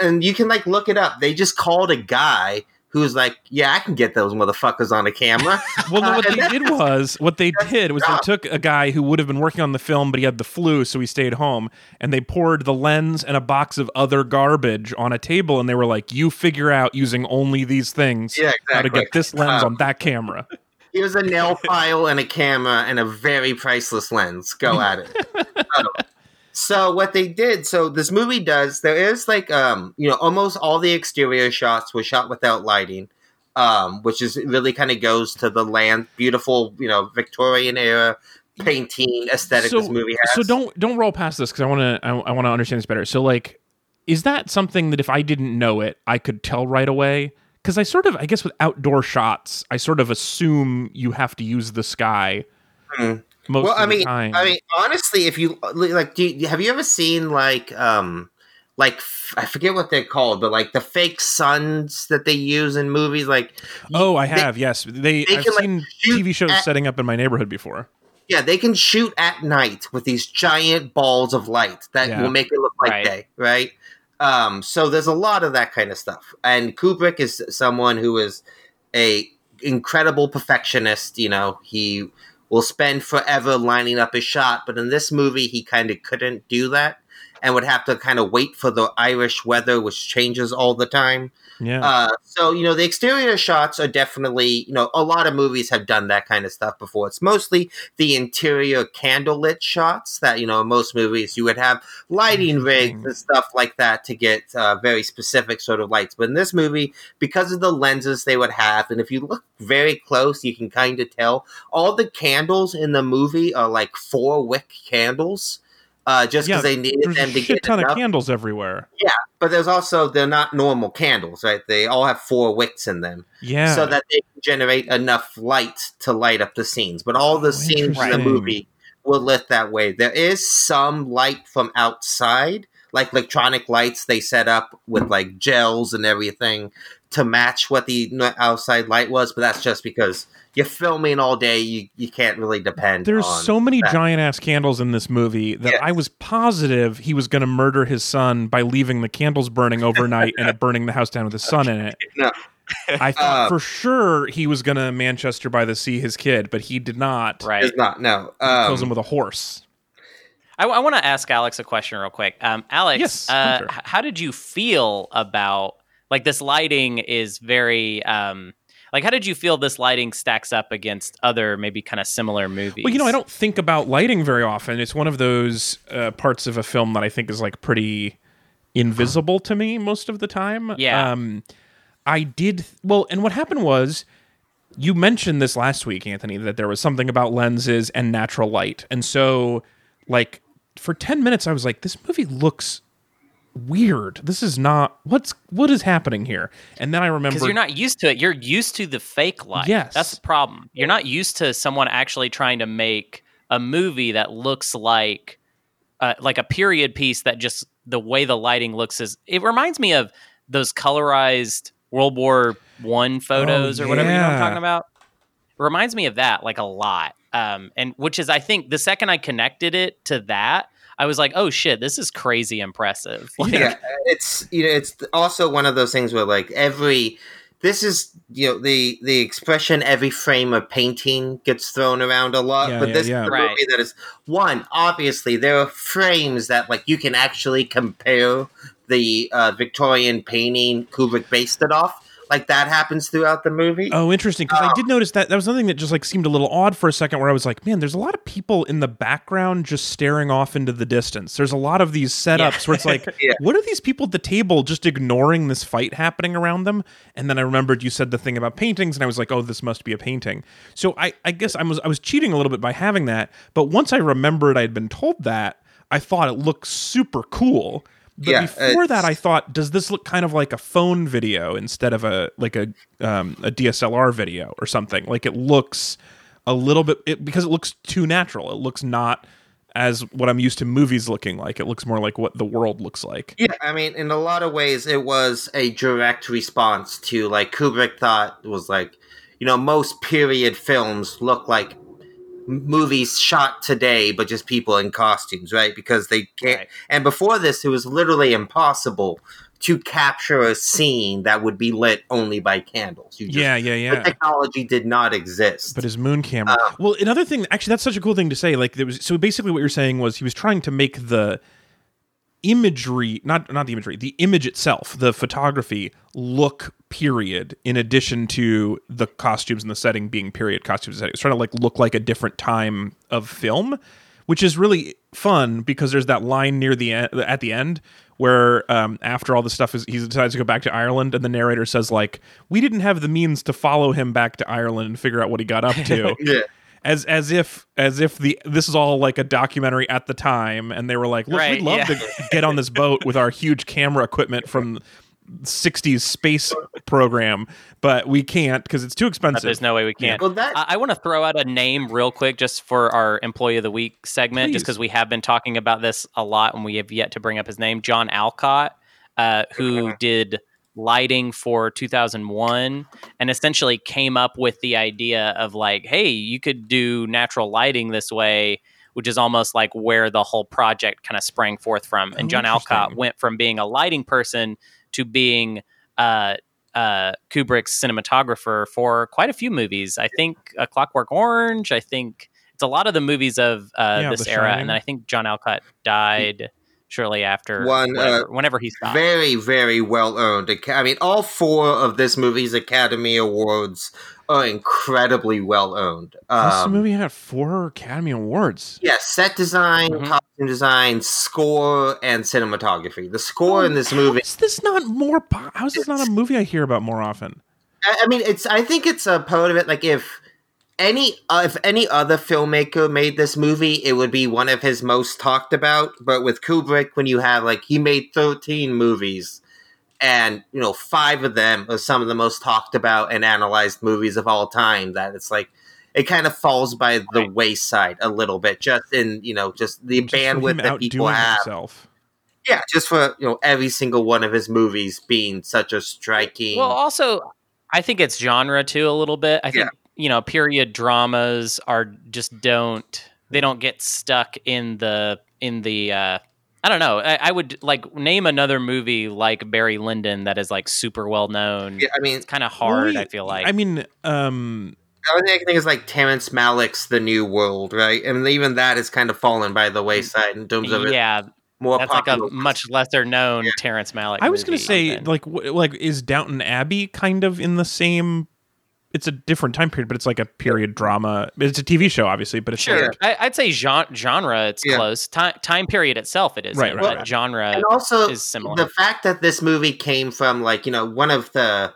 And you can like look it up. They just called a guy who's like, "Yeah, I can get those motherfuckers on a camera." <laughs> Well, no, Uh, what they did was what they did was they took a guy who would have been working on the film, but he had the flu, so he stayed home, and they poured the lens and a box of other garbage on a table, and they were like, "You figure out using only these things yeah, how to get this lens Um, on that camera." <laughs> Here's a nail file and a camera and a very priceless lens. Go at it. <laughs> Um, so what they did, so this movie does, there is like um, you know, almost all the exterior shots were shot without lighting. Um, which is really kind of goes to the land, beautiful, you know, Victorian era painting aesthetic this movie has. So don't don't roll past this because I want to I, I want to understand this better. So like, is that something that if I didn't know it, I could tell right away? Because I sort of I guess with outdoor shots, I sort of assume you have to use the sky. Hmm. Most well, of I the mean, time. I mean, honestly, if you like, do you, have you ever seen like, um, like I forget what they're called, but like the fake suns that they use in movies, like oh, I they- have yes. They, they I've can, seen shoot TV shows at- setting up in my neighborhood before. yeah, they can shoot at night with these giant balls of light that Yeah. will make it look like Right. day, right? Um, so there's a lot of that kind of stuff, and Kubrick is someone who is a incredible perfectionist. You know, he will spend forever lining up his shot, but in this movie, he kind of couldn't do that, and would have to kind of wait for the Irish weather, which changes all the time. Yeah. Uh, so you know the exterior shots are definitely you know a lot of movies have done that kind of stuff before. It's mostly the interior candlelit shots that you know in most movies you would have lighting rigs and stuff like that to get uh, very specific sort of lights. But in this movie, because of the lenses they would have, and if you look very close, you can kind of tell all the candles in the movie are like four wick candles. Uh, just because Yeah, they needed them to get ton enough. of candles everywhere. Yeah, but there's also they're not normal candles, right? They all have four wicks in them, Yeah. so that they can generate enough light to light up the scenes. But all the Oh, scenes in the movie were lit that way. There is some light from outside, like electronic lights they set up with like gels and everything to match what the outside light was. But that's just because you're filming all day. You you can't really depend. There's on so many that. giant ass candles in this movie that Yes. I was positive he was going to murder his son by leaving the candles burning overnight and burning the house down with his son in it. <laughs> No. I thought Uh, for sure he was going to Manchester by the Sea his kid, but he did not. Right. It's not no. He kills him Um, with a horse. I, I want to ask Alex a question real quick. Um, Alex, Yes, uh, sure. how did you feel about like this lighting? Is very um, like how did you feel this lighting stacks up against other maybe kind of similar movies? Well, you know, I don't think about lighting very often. It's one of those uh, parts of a film that I think is like pretty invisible to me most of the time. Yeah. Um, I did well, and what happened was you mentioned this last week, Anthony, that there was something about lenses and natural light, and so like for ten minutes, I was like, this movie looks weird. This is not what's what is happening here. And then I remember because you're not used to it. You're used to the fake light. Yes. that's the problem. You're not used to someone actually trying to make a movie that looks like uh, like a period piece that just the way the lighting looks is. It reminds me of those colorized World War One photos or whatever you know what I'm talking about. It reminds me of that like a lot. Um, and which is I think the second I connected it to that. I was like, "Oh shit, this is crazy impressive!" <laughs> Like, yeah, it's you know, it's also one of those things where like every this is you know the the expression every frame of painting gets thrown around a lot, Yeah, but yeah, this yeah. is a Right. movie that is one obviously there are frames that like you can actually compare the uh, Victorian painting Kubrick based it off. Like that happens throughout the movie. Oh, interesting. Because I um, did notice that that was something that just like seemed a little odd for a second, where I was like, "Man, there's a lot of people in the background just staring off into the distance." There's a lot of these setups where it's like, <laughs> Yeah. "What are these people at the table just ignoring this fight happening around them?" And then I remembered you said the thing about paintings, and I was like, "Oh, this must be a painting." So I, I guess I was I was cheating a little bit by having that, but once I remembered I had been told that, I thought it looked super cool. But Yeah, before that, I thought, does this look kind of like a phone video instead of a like a um, a DSLR video or something? Like it looks a little bit it, because it looks too natural. It looks not as what I'm used to movies looking like. It looks more like what the world looks like. Yeah, I mean, in a lot of ways, it was a direct response to like Kubrick thought was like, you know, most period films look like movies shot today, but just people in costumes, right? Because they can't. Right. And before this, it was literally impossible to capture a scene that would be lit only by candles. You just, yeah, yeah, the yeah. technology did not exist. But his moon camera. Um, well, another thing, actually, that's such a cool thing to say. Like, there was so basically what you're saying was he was trying to make the imagery, not not the imagery, the image itself, the photography look period. In addition to the costumes and the setting being period costumes, and setting. it's trying to like look like a different time of film, which is really fun because there's that line near the end, at the end where um, after all the stuff is he decides to go back to Ireland and the narrator says like we didn't have the means to follow him back to Ireland and figure out what he got up to <laughs> yeah. as as if as if the this is all like a documentary at the time and they were like look Right, we'd love yeah. to get on this boat with our huge camera equipment from 60s space program but we can't because it's too But expensive there's no way we can't. Well, that I, I want to throw out a name real quick just for our Employee of the Week segment, just because we have been talking about this a lot and we have yet to bring up his name. John Alcott, uh, who did lighting for 2001 and essentially came up with the idea of like, hey, you could do natural lighting this way. Which is almost like where the whole project kind of sprang forth from. And Oh, John Alcott went from being a lighting person to being uh, uh, Kubrick's cinematographer for quite a few movies. I think A Clockwork Orange. I think it's a lot of the movies of uh, Yeah, this era. Shining. And then I think John Alcott died shortly after. One, uh, whenever he stopped. very very well earned i mean all four of this movie's academy awards are incredibly well earned this um, movie had four academy awards yeah set design Mhm. costume design score and cinematography the score in this movie is this not more how is this not a movie i hear about more often I, I mean it's i think it's a part of it like if any uh, if any other filmmaker made this movie, it would be one of his most talked about. But with Kubrick, when you have like he made thirteen movies, and you know five of them are some of the most talked about and analyzed movies of all time, that it's like it kind of falls by the Right. wayside a little bit, just in you know just the Just bandwidth that people outdoing have. himself. Yeah, just for you know every single one of his movies being such a striking. Well, also, I think it's genre too a little bit. I think you know period dramas are just don't they don't get stuck in the in the. uh I don't know. I, I would like name another movie like Barry Lyndon that is like super well known. yeah, I mean, It's kind of hard. Well, I feel like. I mean, um, the only thing I can think is like Terrence Malick's The New World, right? And even that has kind of fallen by the wayside in terms of it yeah, more that's like a popular. much lesser known Yeah. Terrence Malick. I was going to say, than- like, w- like is Downton Abbey kind of in the same? It's a different time period, but it's like a period drama. It's a TV show, obviously, but it's Sure, like- I, I'd say genre, genre it's Yeah. close. Time time period itself, it is. Right, but right, right. Genre and also is similar. the fact that this movie came from like you know one of the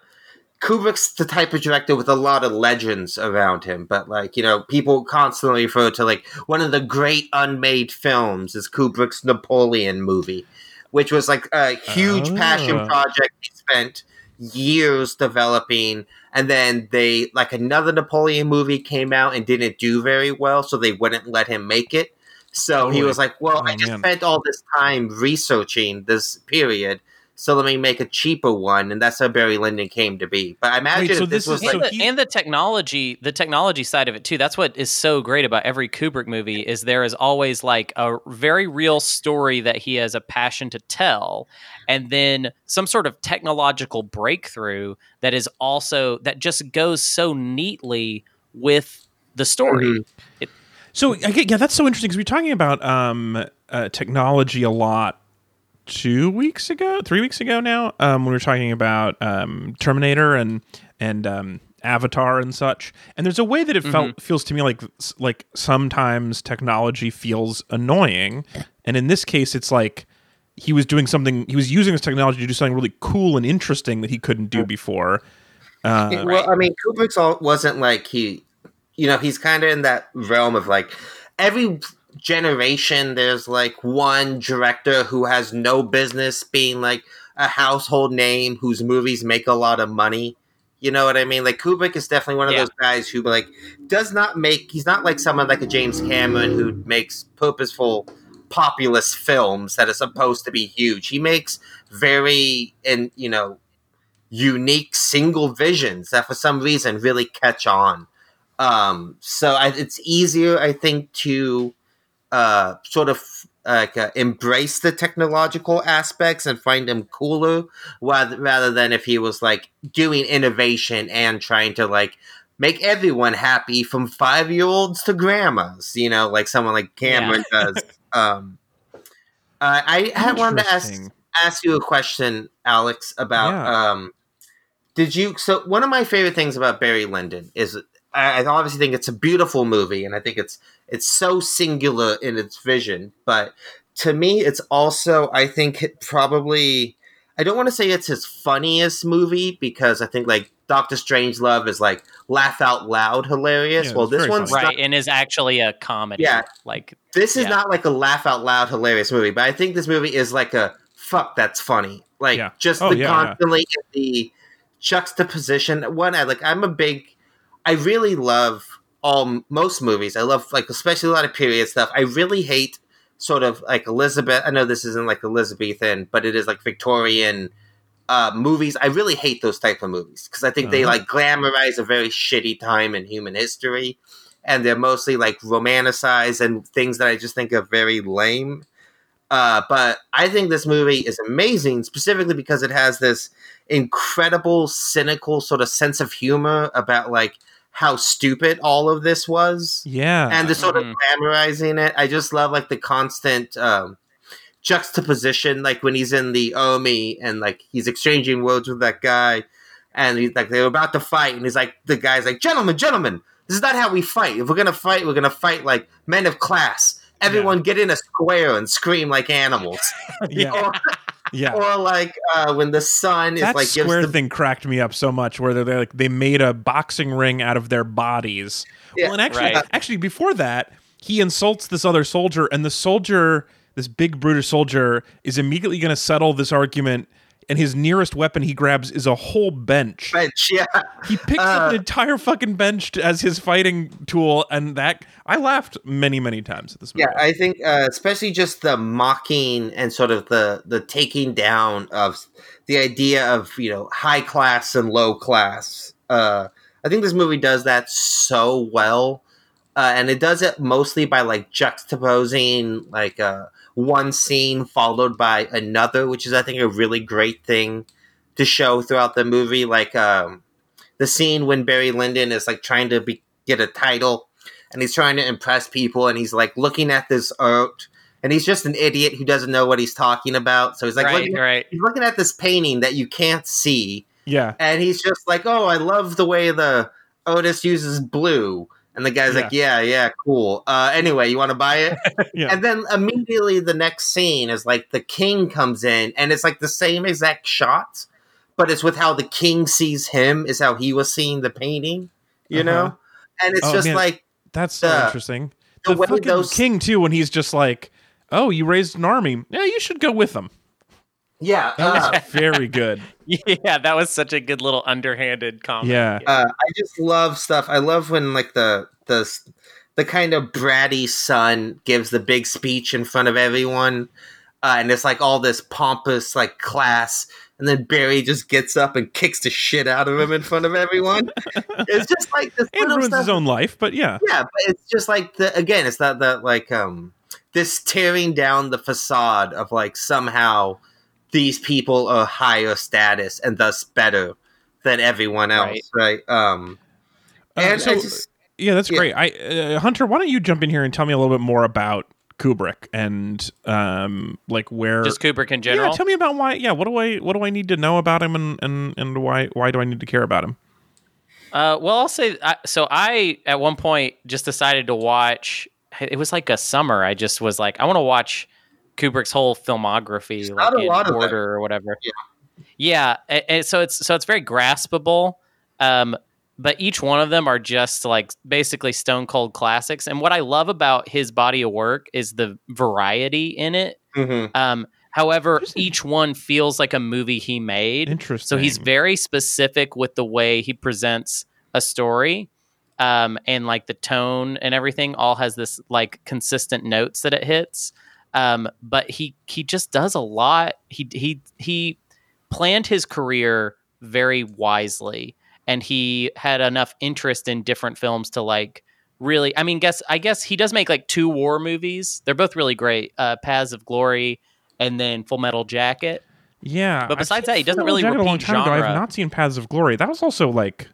Kubrick's the type of director with a lot of legends around him, but like you know people constantly refer to like one of the great unmade films is Kubrick's Napoleon movie, which was like a huge Oh. passion ah. project he spent years developing and then they like another Napoleon movie came out and didn't do very well so they wouldn't let him make it. So he was like well Oh, I just man. spent all this time researching this period so let me make a cheaper one. And that's how Barry Lyndon came to be. But I imagine so if this, this was is- like and, the, and the technology the technology side of it too that's what is so great about every kubrick movie is there is always like a very real story that he has a passion to tell and then some sort of technological breakthrough that is also that just goes so neatly with the story Mhm. So I yeah, that's so interesting because we're talking about um, uh, technology a lot two weeks ago, three weeks ago now, um, when we were talking about um, Terminator and and um, Avatar and such. And there's a way that it felt feels to me like like sometimes technology feels annoying, and in this case, it's like he was doing something. He was using this technology to do something really cool and interesting that he couldn't do before. Uh, Yeah, well, I mean, Kubrick's all wasn't like he, you know, he's kind of in that realm of like every generation. There's like one director who has no business being like a household name whose movies make a lot of money. You know what I mean? Like Kubrick is definitely one of Yeah. those guys who like does not make. He's not like someone like a James Cameron who makes purposeful populist films that are supposed to be huge. He makes very and you know unique single visions that for some reason really catch on. Um, so I, it's easier, I think, to uh, sort of like uh, embrace the technological aspects and find them cooler, rather rather than if he was like doing innovation and trying to like make everyone happy from five year olds to grandmas. You know, like someone like Cameron does. <laughs> Um, uh, I had wanted to ask ask you a question, Alex, about Yeah. um did you so one of my favorite things about Barry Lyndon is I, I obviously think it's a beautiful movie and I think it's it's so singular in its vision, but to me it's also I think it probably I don't want to say it's his funniest movie because I think like Doctor Strangelove is like laugh out loud hilarious. Yeah, well this one's funny. not right and is actually a comedy Yeah. like this is Yeah. not like a laugh out loud hilarious movie, but I think this movie is like a fuck that's funny. Like Yeah. just Oh, the yeah, yeah. constantly in the juxtaposition. One, I like. I'm a big. I really love all most movies. I love like especially a lot of period stuff. I really hate sort of like Elizabeth. I know this isn't like Elizabethan, but it is like Victorian uh, movies. I really hate those type of movies because I think they Uh-huh. like glamorize a very shitty time in human history, and they're mostly like romanticized and things that I just think are very lame. Uh, but I think this movie is amazing, specifically because it has this incredible, cynical sort of sense of humor about like how stupid all of this was yeah, and the sort Mhm. of glamorizing it. I just love like the constant um, juxtaposition, like when he's in the army and like he's exchanging words with that guy, and he's like they're about to fight, and he's like the guy's like, "Gentlemen, gentlemen, this is not how we fight. If we're gonna fight, we're gonna fight like men of class. Everyone get in a square and scream like animals." <laughs> <laughs> yeah. Or, <laughs> Yeah. or like uh, when the sun is that like gives square the thing cracked me up so much where they're, they're like they made a boxing ring out of their bodies Yeah, well and actually right. actually before that he insults this other soldier and the soldier this big brutish soldier is immediately going to settle this argument and his nearest weapon he grabs is a whole bench bench. <laughs> Yeah, he picks up Uh, an entire fucking bench t- as his fighting tool and that i laughed many many times at this movie yeah. I think uh, especially just the mocking and sort of the the taking down of the idea of you know high class and low class. Uh, I think this movie does that so well, uh, and it does it mostly by like juxtaposing like uh, one scene followed by another, which is I think a really great thing to show throughout the movie. Like um, the scene when Barry Lyndon is like trying to be, get a title, and he's trying to impress people, and he's like looking at this art. And he's just an idiot who doesn't know what he's talking about. So he's like, right, looking, right. he's looking at this painting that you can't see, yeah and he's just like, "Oh, I love the way the Otis uses blue." And the guy's like, "Yeah, yeah, cool. Uh, anyway, you want to buy it?" <laughs> yeah And then immediately the next scene is like the king comes in, and it's like the same exact shot, but it's with how the king sees him is how he was seeing the painting, you Uh-huh. know. And it's Oh, just man. like that's so interesting the the way fucking those- king too when he's just like oh you raised an army yeah you should go with them yeah, that uh, was very good <laughs> Yeah, that was such a good little underhanded comment. Yeah. uh, I just love stuff. I love when like the the the kind of bratty son gives the big speech in front of everyone, uh, and it's like all this pompous like class, and then Barry just gets up and kicks the shit out of him in front of everyone. <laughs> it's just like this and little ruins stuff. his own life but yeah Yeah, but it's just like the again, it's that that like um this tearing down the facade of like somehow these people are higher status and thus better than everyone else, right? Um, Uh, and so- just yeah that's Yeah. great i uh, hunter why don't you jump in here and tell me a little bit more about kubrick and um like where Just Kubrick in general. yeah tell me about why yeah what do i what do i need to know about him and and and why why do i need to care about him Uh, well, I'll say I, so. I at one point just decided to watch. It was like a summer. I just was like, I want to watch Kubrick's whole filmography, There's like in order them. or whatever. Yeah. yeah. a- and so it's so it's very graspable. Um, but each one of them are just like basically stone cold classics. And what I love about his body of work is the variety in it. mhm. Um, however, each one feels like a movie he made. interesting So he's very specific with the way he presents a story. Um, and like the tone and everything all has this like consistent notes that it hits. Um, but he he just does a lot. He he he planned his career very wisely and he had enough interest in different films to like really I mean guess I guess he does make like two war movies. They're both really great. Uh Paths of Glory and then Full Metal Jacket. yeah But besides that, he doesn't really Jacket a long repeat time ago. I've not seen paths of glory that was also like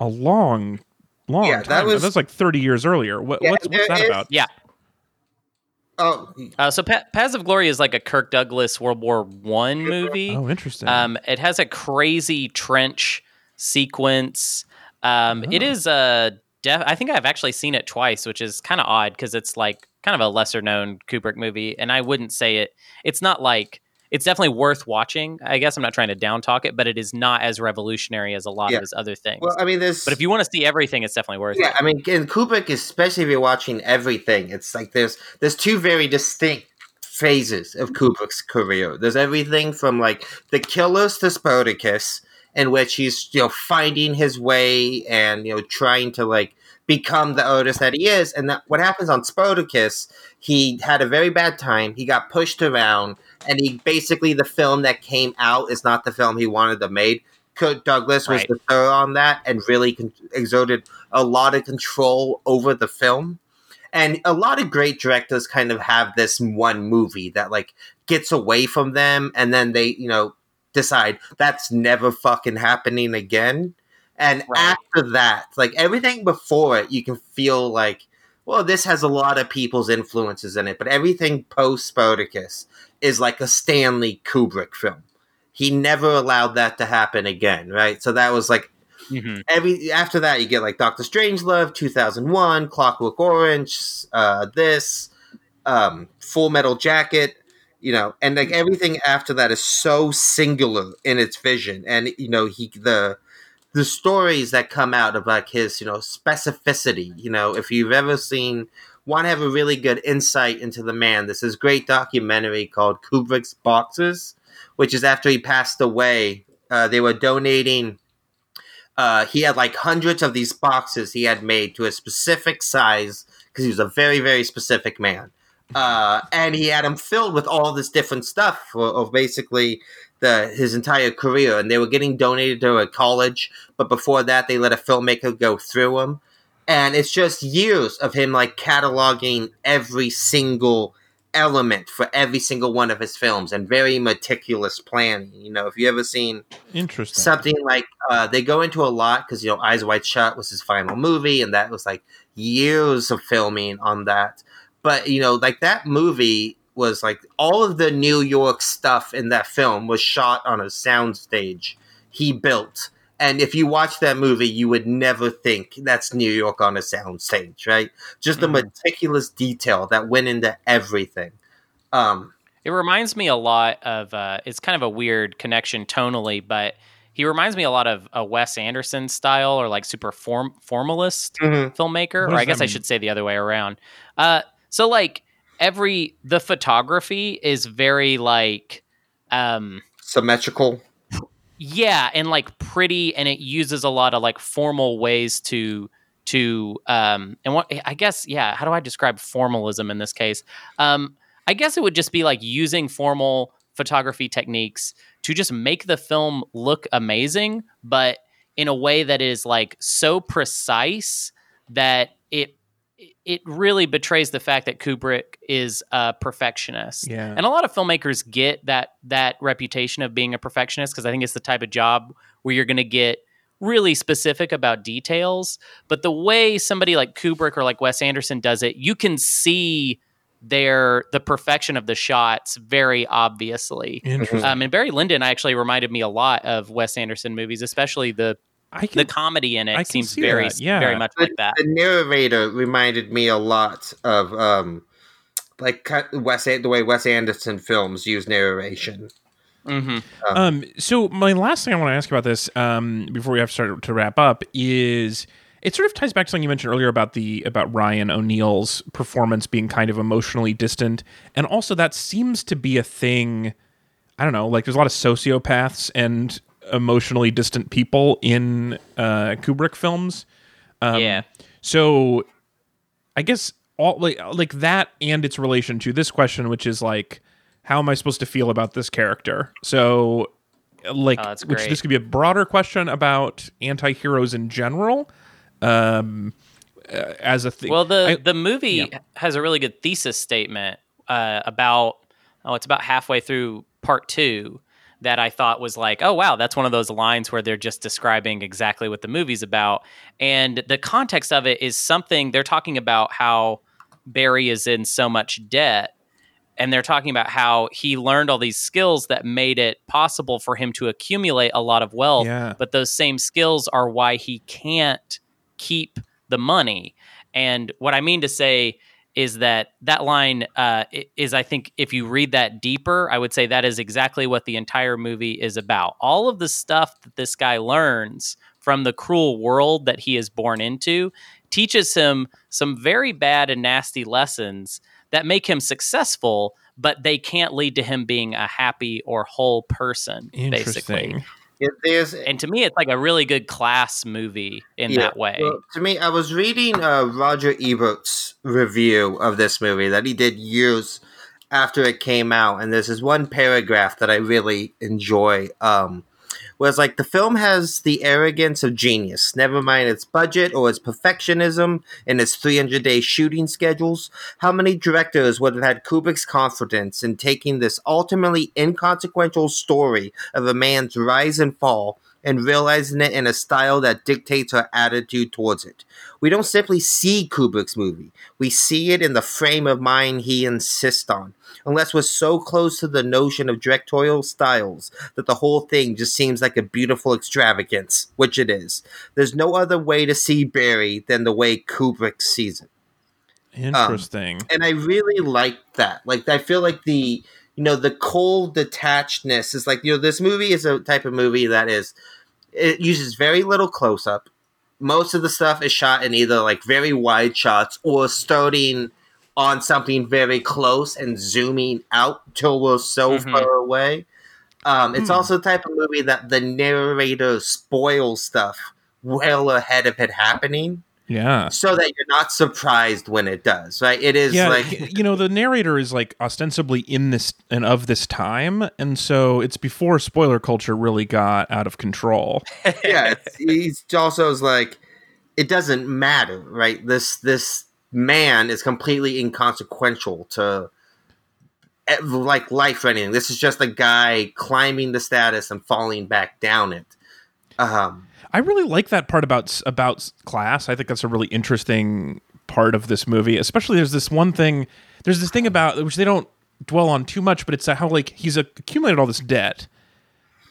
a long long Yeah, time that was- that was like 30 years earlier what, Yeah, what's what's that is- about Yeah. Oh, Uh, so pa- Paths of Glory is like a Kirk Douglas World War One movie. oh interesting Um, it has a crazy trench sequence. Um, It Oh. is a. Def- I think I've actually seen it twice, which is kind of odd because it's like kind of a lesser known Kubrick movie, and I wouldn't say it. It's not like it's definitely worth watching. I guess I'm not trying to down talk it, but it is not as revolutionary as a lot Yeah. of his other things. well, I mean, there's but if you want to see everything, it's definitely worth yeah, it. I mean, in Kubrick, especially if you're watching everything, it's like there's there's two very distinct phases of Kubrick's career. There's everything from like the Killers to Spartacus, in which he's you know finding his way and you know trying to like become the artist that he is. And that, what happens on Spartacus, he had a very bad time. He got pushed around, and he basically the film that came out is not the film he wanted to make. Kirk Douglas was Right. the third on that and really con- exerted a lot of control over the film. And a lot of great directors kind of have this one movie that like gets away from them and then they, you know, decide that's never fucking happening again. And Right. after that, like everything before it, you can feel like, well, this has a lot of people's influences in it, but everything post Spartacus is like a Stanley Kubrick film. He never allowed that to happen again, right? So that was like Mhm. every after that you get like Doctor Strangelove, 2001, Clockwork Orange, uh, this, um, Full Metal Jacket, you know, and like everything after that is so singular in its vision, and you know, he the the stories that come out of like his you know specificity. You know, if you've ever seen want to have a really good insight into the man, this is great documentary called Kubrick's Boxes, which is after he passed away. Uh, they were donating. Uh, he had like hundreds of these boxes he had made to a specific size because he was a very very specific man uh, and he had them filled with all this different stuff of basically the his entire career, and they were getting donated to a college. But before that, they let a filmmaker go through them, and it's just years of him like cataloging every single element for every single one of his films and very meticulous planning. You know, if you ever seen Interesting. something like uh, they go into a lot because you know Eyes Wide Shut was his final movie, and that was like years of filming on that. But you know, like that movie was like all of the New York stuff in that film was shot on a soundstage he built. And if you watch that movie, you would never think that's New York on a soundstage, right? Just the Mhm. meticulous detail that went into everything. Um, It reminds me a lot of. Uh, it's kind of a weird connection tonally, but he reminds me a lot of a Wes Anderson style or like super form formalist mhm. filmmaker. What Or I guess that I should say the other way around. Uh, so like every the photography is very like. Um, symmetrical. Yeah and like pretty and it uses a lot of like formal ways to to um and what i guess yeah how do i describe formalism in this case? Um i guess it would just be like using formal photography techniques to just make the film look amazing but in a way that is like so precise that it it really betrays the fact that Kubrick is a perfectionist. Yeah. And a lot of filmmakers get that that reputation of being a perfectionist because I think it's the type of job where you're going to get really specific about details, but the way somebody like Kubrick or like Wes Anderson does it, you can see their the perfection of the shots very obviously. Interesting. Um, and Barry Lyndon actually reminded me a lot of Wes Anderson movies, especially the I the comedy in it I can seems very that, yeah. very much like that. The narrator reminded me a lot of um, like Wes the way Wes Anderson films use narration. hmm Um, so my last thing I want to ask about this, um, before we have to start to wrap up, is it sort of ties back to something you mentioned earlier about the about Ryan O'Neal's performance being kind of emotionally distant, and also that seems to be a thing. I don't know, like there's a lot of sociopaths and emotionally distant people in uh, Kubrick films. Um, yeah. So, I guess all like like that and its relation to this question, which is like, how am I supposed to feel about this character? So, like, Oh, which this could be a broader question about anti-heroes in general, um, uh, as a thing. Well, the I- the movie yeah. has a really good thesis statement uh, about oh, it's about halfway through part two that I thought was like, oh wow, that's one of those lines where they're just describing exactly what the movie's about, and the context of it is something they're talking about how Barry is in so much debt. And they're talking about how he learned all these skills that made it possible for him to accumulate a lot of wealth yeah, but those same skills are why he can't keep the money. And what I mean to say is that that line uh, is, I think, if you read that deeper, I would say that is exactly what the entire movie is about. All of the stuff that this guy learns from the cruel world that he is born into teaches him some very bad and nasty lessons that make him successful, but they can't lead to him being a happy or whole person, basically there's and to me it's like a really good class movie in Yeah, that way Well, to me, I was reading uh, Roger Ebert's review of this movie that he did years after it came out, and there's this one paragraph that I really enjoy. Um, where it's like the film has the arrogance of genius, never mind its budget or its perfectionism and its 300 day shooting schedules. How many directors would have had Kubrick's confidence in taking this ultimately inconsequential story of a man's rise and fall and realizing it in a style that dictates our attitude towards it. We don't simply see Kubrick's movie, we see it in the frame of mind he insists on. Unless we're so close to the notion of directorial styles that the whole thing just seems like a beautiful extravagance, which it is. There's no other way to see Barry than the way Kubrick sees it um, Interesting. and I really like that. Like I feel like the you know the cold detachedness is like you know this movie is a type of movie that is it uses very little close up. Most of the stuff is shot in either like very wide shots or starting on something very close and zooming out till we're so Mhm. far away. Um, it's Hmm. also the type of movie that the narrator spoils stuff well ahead of it happening Yeah. so that you're not surprised when it does, right? It is yeah, like you know, the narrator is like ostensibly in this and of this time, and so it's before spoiler culture really got out of control. <laughs> yeah, he's also is like it doesn't matter, right? This this man is completely inconsequential to like life or anything. This is just a guy climbing the status and falling back down it. Um, I really like that part about about class. I think that's a really interesting part of this movie. Especially there's this one thing. There's this thing about which they don't dwell on too much, but it's how like he's accumulated all this debt,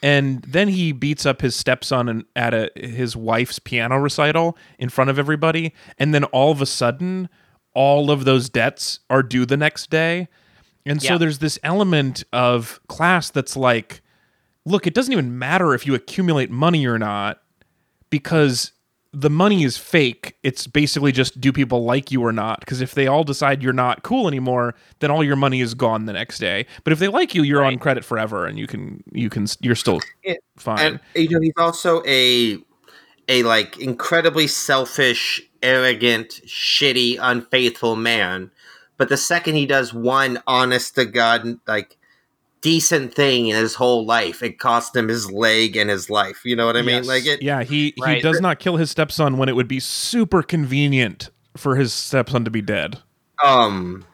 and then he beats up his stepson and at a his wife's piano recital in front of everybody, and then all of a sudden, all of those debts are due the next day, and so Yeah. there's this element of class that's like, look, it doesn't even matter if you accumulate money or not because the money is fake. It's basically just do people like you or not? Because if they all decide you're not cool anymore, then all your money is gone the next day. But if they like you, you're on credit forever, and you can you can you're still Yeah, fine. and you know he's also a a like incredibly selfish, arrogant, shitty, unfaithful man. But the second he does one honest to god like decent thing in his whole life, it cost him his leg and his life. You know what I mean? Yes. Like it. yeah, he he does not kill his stepson when it would be super convenient for his stepson to be dead. Um,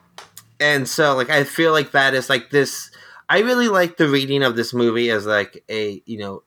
and so like I feel like that is like this. I really like the reading of this movie as like a you know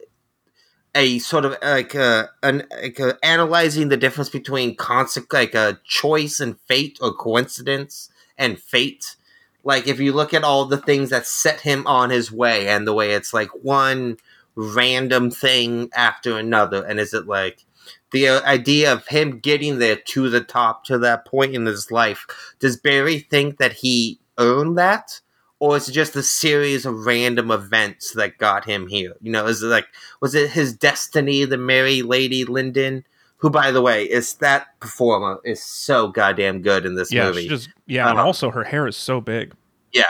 a sort of like a, an like a, analyzing the difference between conse- like a choice and fate or coincidence and fate. Like if you look at all the things that set him on his way and the way it's like one random thing after another, and is it like the uh, idea of him getting there to the top to that point in his life? Does Barry think that he earned that? Or is it just a series of random events that got him here? You know, is it like was it his destiny, the marry Lady Lyndon? Who, by the way, is that performer is so goddamn good in this Yeah, movie. she just yeah, and Uh-huh. also her hair is so big. Yeah.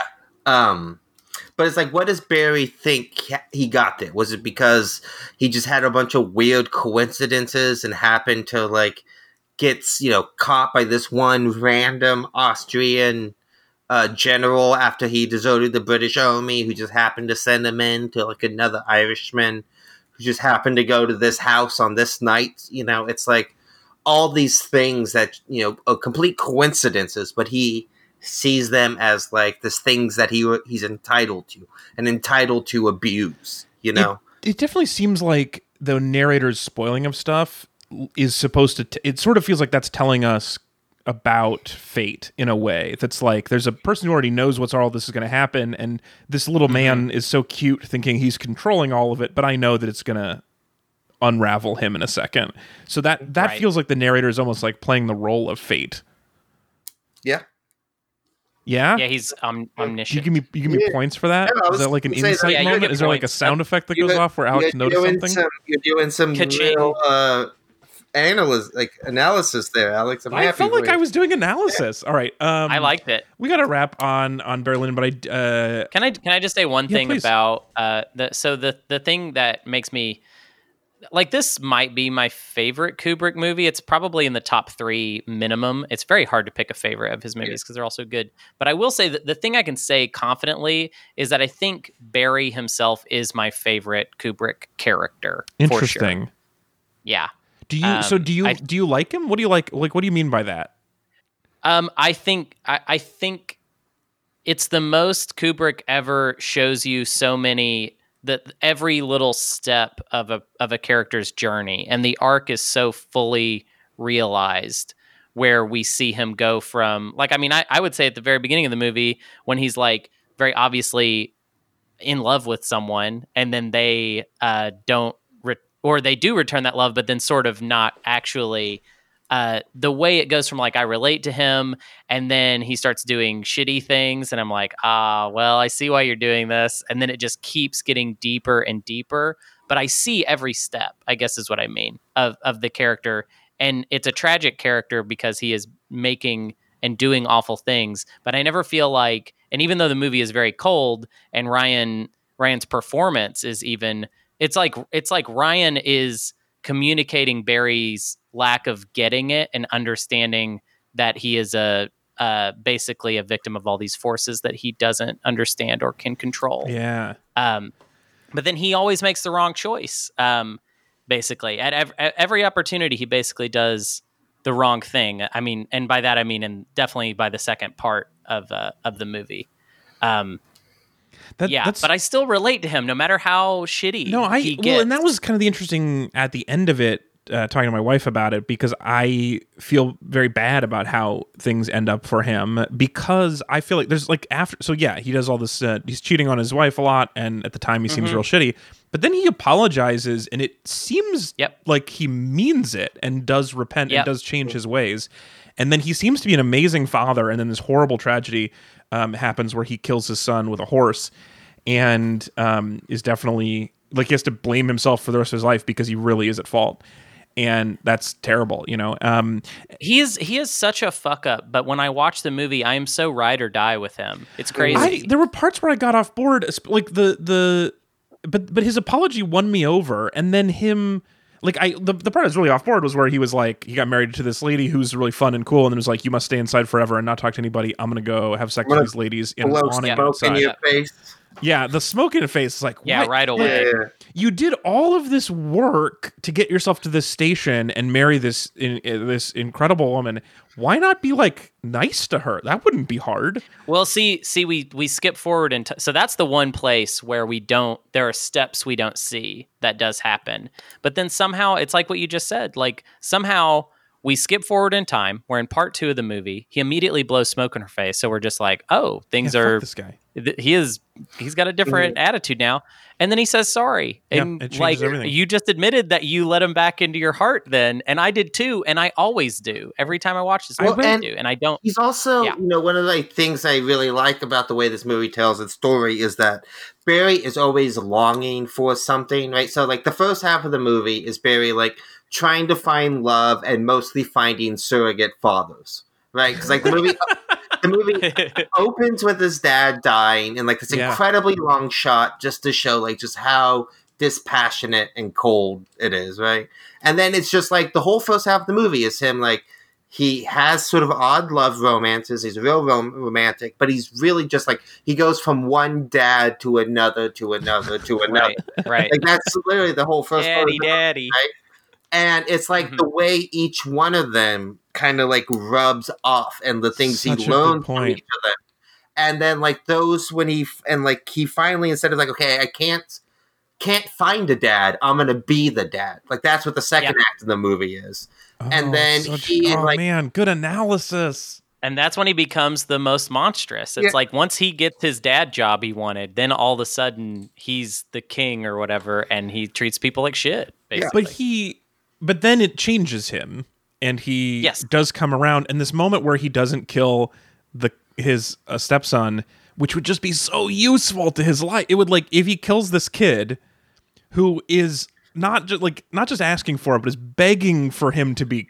Um, but it's like, what does Barry think he got there? Was it because he just had a bunch of weird coincidences and happened to like gets you know caught by this one random Austrian uh, general after he deserted the British Army, who just happened to send him in to like another Irishman who just happened to go to this house on this night? You know, it's like all these things that you know are complete coincidences, but he sees them as like this things that he he's entitled to and entitled to abuse. You know, it definitely seems like the narrator's spoiling of stuff is supposed to t- it sort of feels like that's telling us about fate in a way that's like there's a person who already knows what's all this is going to happen and this little man is so cute thinking he's controlling all of it but i know that it's going to unravel him in a second so that that Right. feels like the narrator is almost like playing the role of fate yeah. yeah, Yeah, he's um, you omniscient. give me you give me Yeah. points for that Yeah, is that like an insight yeah, moment get is there like a sound effect that You goes got- off where alex you're noticed doing something Some, you're doing some Ka-ching. real uh, analysis, like analysis there, Alex. I'm I happy felt like you. I was doing analysis. All right. Um, I liked it. We got to wrap on on Barry Lyndon, but I uh, Can I can I just say one Yeah, thing please. about uh the so the the thing that makes me like this might be my favorite Kubrick movie. It's probably in the top three minimum. It's very hard to pick a favorite of his movies because they're all so good. But I will say that the thing I can say confidently is that I think Barry himself is my favorite Kubrick character. For sure. interesting. Yeah. Do you so Um, do you I- do you like him? What do you like? Like what do you mean by that? Um, I think I, I think it's the most Kubrick ever shows you so many that every little step of a of a character's journey, and the arc is so fully realized. Where we see him go from, like, I mean, I, I would say at the very beginning of the movie when he's like very obviously in love with someone, and then they uh, don't, or they do return that love, but then sort of not actually uh, the way it goes from like I relate to him, and then he starts doing shitty things, and I'm like, ah, well, I see why you're doing this, and then it just keeps getting deeper and deeper. But I see every step. I guess is what I mean of of the character, and it's a tragic character because he is making and doing awful things. But I never feel like, and even though the movie is very cold, and Ryan Ryan's performance is even, it's like it's like Ryan is communicating Barry's lack of getting it and understanding that he is a uh, basically a victim of all these forces that he doesn't understand or can control. Yeah. Um, but then he always makes the wrong choice. Um, basically, at, ev- at every opportunity, he basically does the wrong thing. I mean, and by that I mean, and definitely by the second part of uh, of the movie. Um, That, yeah, but I still relate to him, no matter how shitty. No, I well, and that was kind of the interesting at the end of it. Uh, talking to my wife about it because I feel very bad about how things end up for him because I feel like there's like after so yeah he does all this uh, he's cheating on his wife a lot and at the time he seems Mhm. real shitty but then he apologizes and it seems Yep. like he means it and does repent Yep. and does change his ways and then he seems to be an amazing father and then this horrible tragedy um, happens where he kills his son with a horse and um, is definitely like he has to blame himself for the rest of his life because he really is at fault and that's terrible you know um he is he is such a fuck up. But when I watch the movie, I am so ride or die with him. It's crazy. I, there were parts where i got off board like the the but but his apology won me over and then him like I the, the part was really off board was where he was like he got married to this lady who's really fun and cool and then was like you must stay inside forever and not talk to anybody I'm gonna go have sex with these ladies in awning smoke in your face. Yeah the smoke in the face is like yeah, what? right away. Yeah. you did all of this work to get yourself to this station and marry this in, in- this incredible woman. Why not be like nice to her? That wouldn't be hard. Well, see, see, we we skip forward and so that's the one place where we don't. There are steps we don't see that does happen, but then somehow it's like what you just said. Like somehow we skip forward in time. We're in part two of the movie. He immediately blows smoke in her face, so we're just like, oh, things Yeah, fuck are. this guy. th- He is. He's got a different attitude now, and then he says sorry, Yeah, and it like everything. you just admitted that you let him back into your heart, then, and I did too, and I always do every time I watch this Well, movie. I and- do, and I don't. He's also, Yeah. you know, one of the things I really like about the way this movie tells its story is that Barry is always longing for something, right? So, like, the first half of the movie is Barry, like, trying to find love and mostly finding surrogate fathers, right? Because, like, the movie. The movie <laughs> opens with his dad dying in like this Yeah. incredibly long shot just to show like just how dispassionate and cold it is, right? And then it's just like the whole first half of the movie is him like he has sort of odd love romances. He's real rom- romantic, but he's really just like he goes from one dad to another to another to <laughs> another. right, right. Like that's literally the whole first part of daddy, the daddy. And it's like Mhm. the way each one of them kind of like rubs off and the things Such he good learns from each of them and then like those when he and like he finally instead of like okay i can't can't find a dad i'm gonna be the dad like that's what the second act of the movie is And Oh, then such- he, oh like- man, good analysis. And that's when he becomes the most monstrous. It's Yeah. like once he gets his dad job he wanted, then all of a sudden he's the king or whatever, and he treats people like shit. Yeah. But he, but then it changes him, and he Yes. does come around. And this moment where he doesn't kill the his uh, stepson, which would just be so useful to his life. It would like if he kills this kid, who is not just like not just asking for it, but is begging for him to be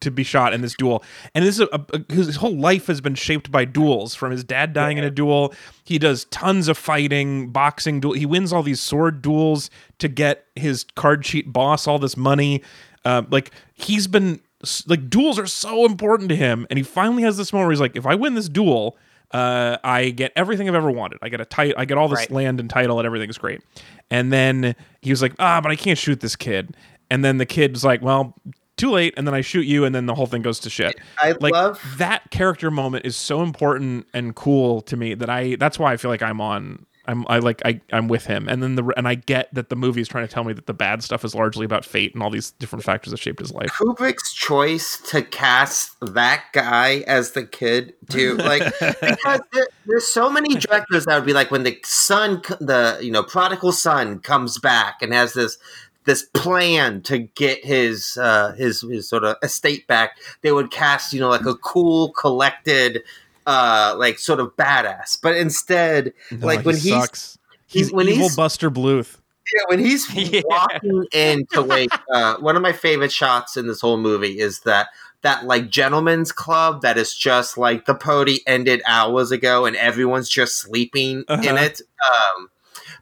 to be shot in this duel. And this is a, a, his whole life has been shaped by duels. From his dad dying in a duel, he does tons of fighting, boxing duel. He wins all these sword duels to get his card cheat boss all this money. Uh, like he's been like duels are so important to him, and he finally has this moment where he's like, if I win this duel. Uh, I get everything I've ever wanted. I get a title. I get all this Right. land and title, and everything's great. And then he was like, "Ah, but I can't shoot this kid." And then the kid's like, "Well, too late." And then I shoot you, and then the whole thing goes to shit. i Like love that character moment is so important and cool to me that I. That's why I feel like I'm on. I'm. I like. I. I'm with him. And then the. And I get that the movie is trying to tell me that the bad stuff is largely about fate and all these different factors that shaped his life. Kubrick's choice to cast that guy as the kid too, like <laughs> because there, there's so many directors that would be like when the son, the you know prodigal son comes back and has this this plan to get his uh, his his sort of estate back, they would cast you know like a cool, collected, uh, like sort of badass. But instead, No, like he when he's sucks. he's when evil he's- Buster Bluth. yeah, when he's <laughs> Yeah. walking into like uh, one of my favorite shots in this whole movie is that that like gentleman's club that is just like the party ended hours ago and everyone's just sleeping in Uh-huh. it. Um,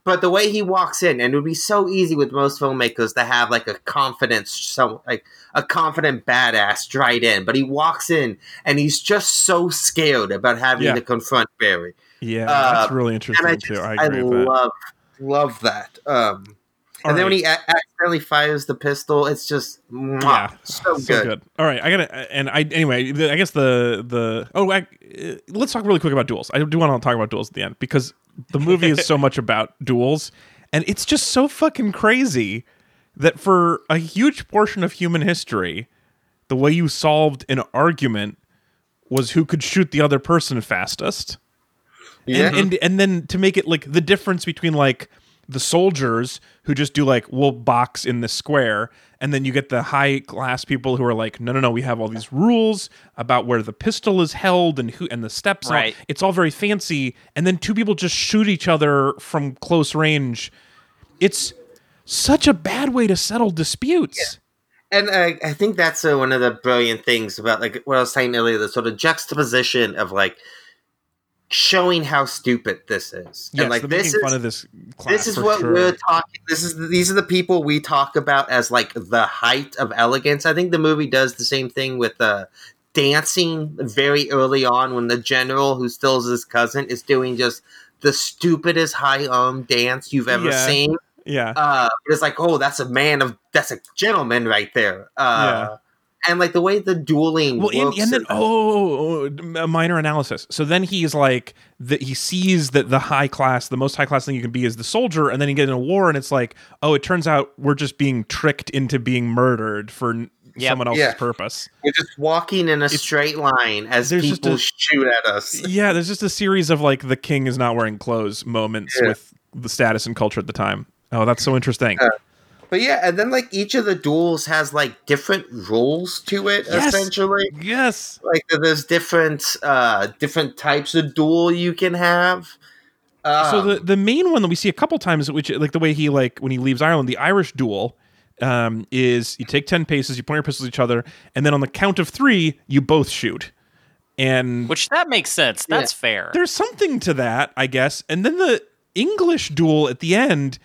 but the way he walks in, and it would be so easy with most filmmakers to have like a confident, some like a confident badass right in, but he walks in and he's just so scared about having Yeah. to confront Barry Yeah, Uh, that's really interesting I too. just, I I, agree with that. love love that. Um, All and then when he a- accidentally fires the pistol, it's just mwah, Yeah, so, so good. All right, I gotta. And I anyway. I guess the the oh, I, uh, let's talk really quick about duels. I do want to talk about duels at the end because the movie is so much about duels, and it's just so fucking crazy that for a huge portion of human history, the way you solved an argument was who could shoot the other person fastest. Yeah, and, and and then to make it like the difference between like the soldiers who just do like we'll box in the square and then you get the high class people who are like no no no we have all these rules about where the pistol is held and who and the steps and all- Right. it's all very fancy and then two people just shoot each other from close range. It's such a bad way to settle disputes. And I, I think that's uh, one of the brilliant things about like what I was saying earlier, the sort of juxtaposition of like showing how stupid this is. yes and like this is this class this is what sure. we're talking. This is these are the people we talk about as like the height of elegance. I think the movie does the same thing with uh, dancing very early on when the general who stills his cousin is doing just the stupidest high um dance you've ever Yeah. seen. yeah Uh, it's like, oh, that's a man of that's a gentleman right there. Uh, And like the way the dueling Well, and, and then is- oh, a minor analysis. So then he's like that. He sees that the high class, the most high class thing you can be is the soldier, and then you get in a war, and it's like, oh, it turns out we're just being tricked into being murdered for Yep. someone else's Yeah. purpose. we're just walking in a straight line as there's just people a- shoot at us. Yeah, there's just a series of like the king is not wearing clothes moments Yeah. with the status and culture at the time. Oh, that's so interesting. Uh, But yeah, and then like each of the duels has like different rules to it, Yes. essentially. yes. Like there's different uh different types of duel you can have. Um, so the the main one that we see a couple times, which like the way he like when he leaves Ireland, the Irish duel um, is you take ten paces, you point your pistols at each other, and then on the count of three, you both shoot. And Which that makes sense. That's fair. there's something to that, I guess. And then the English duel at the end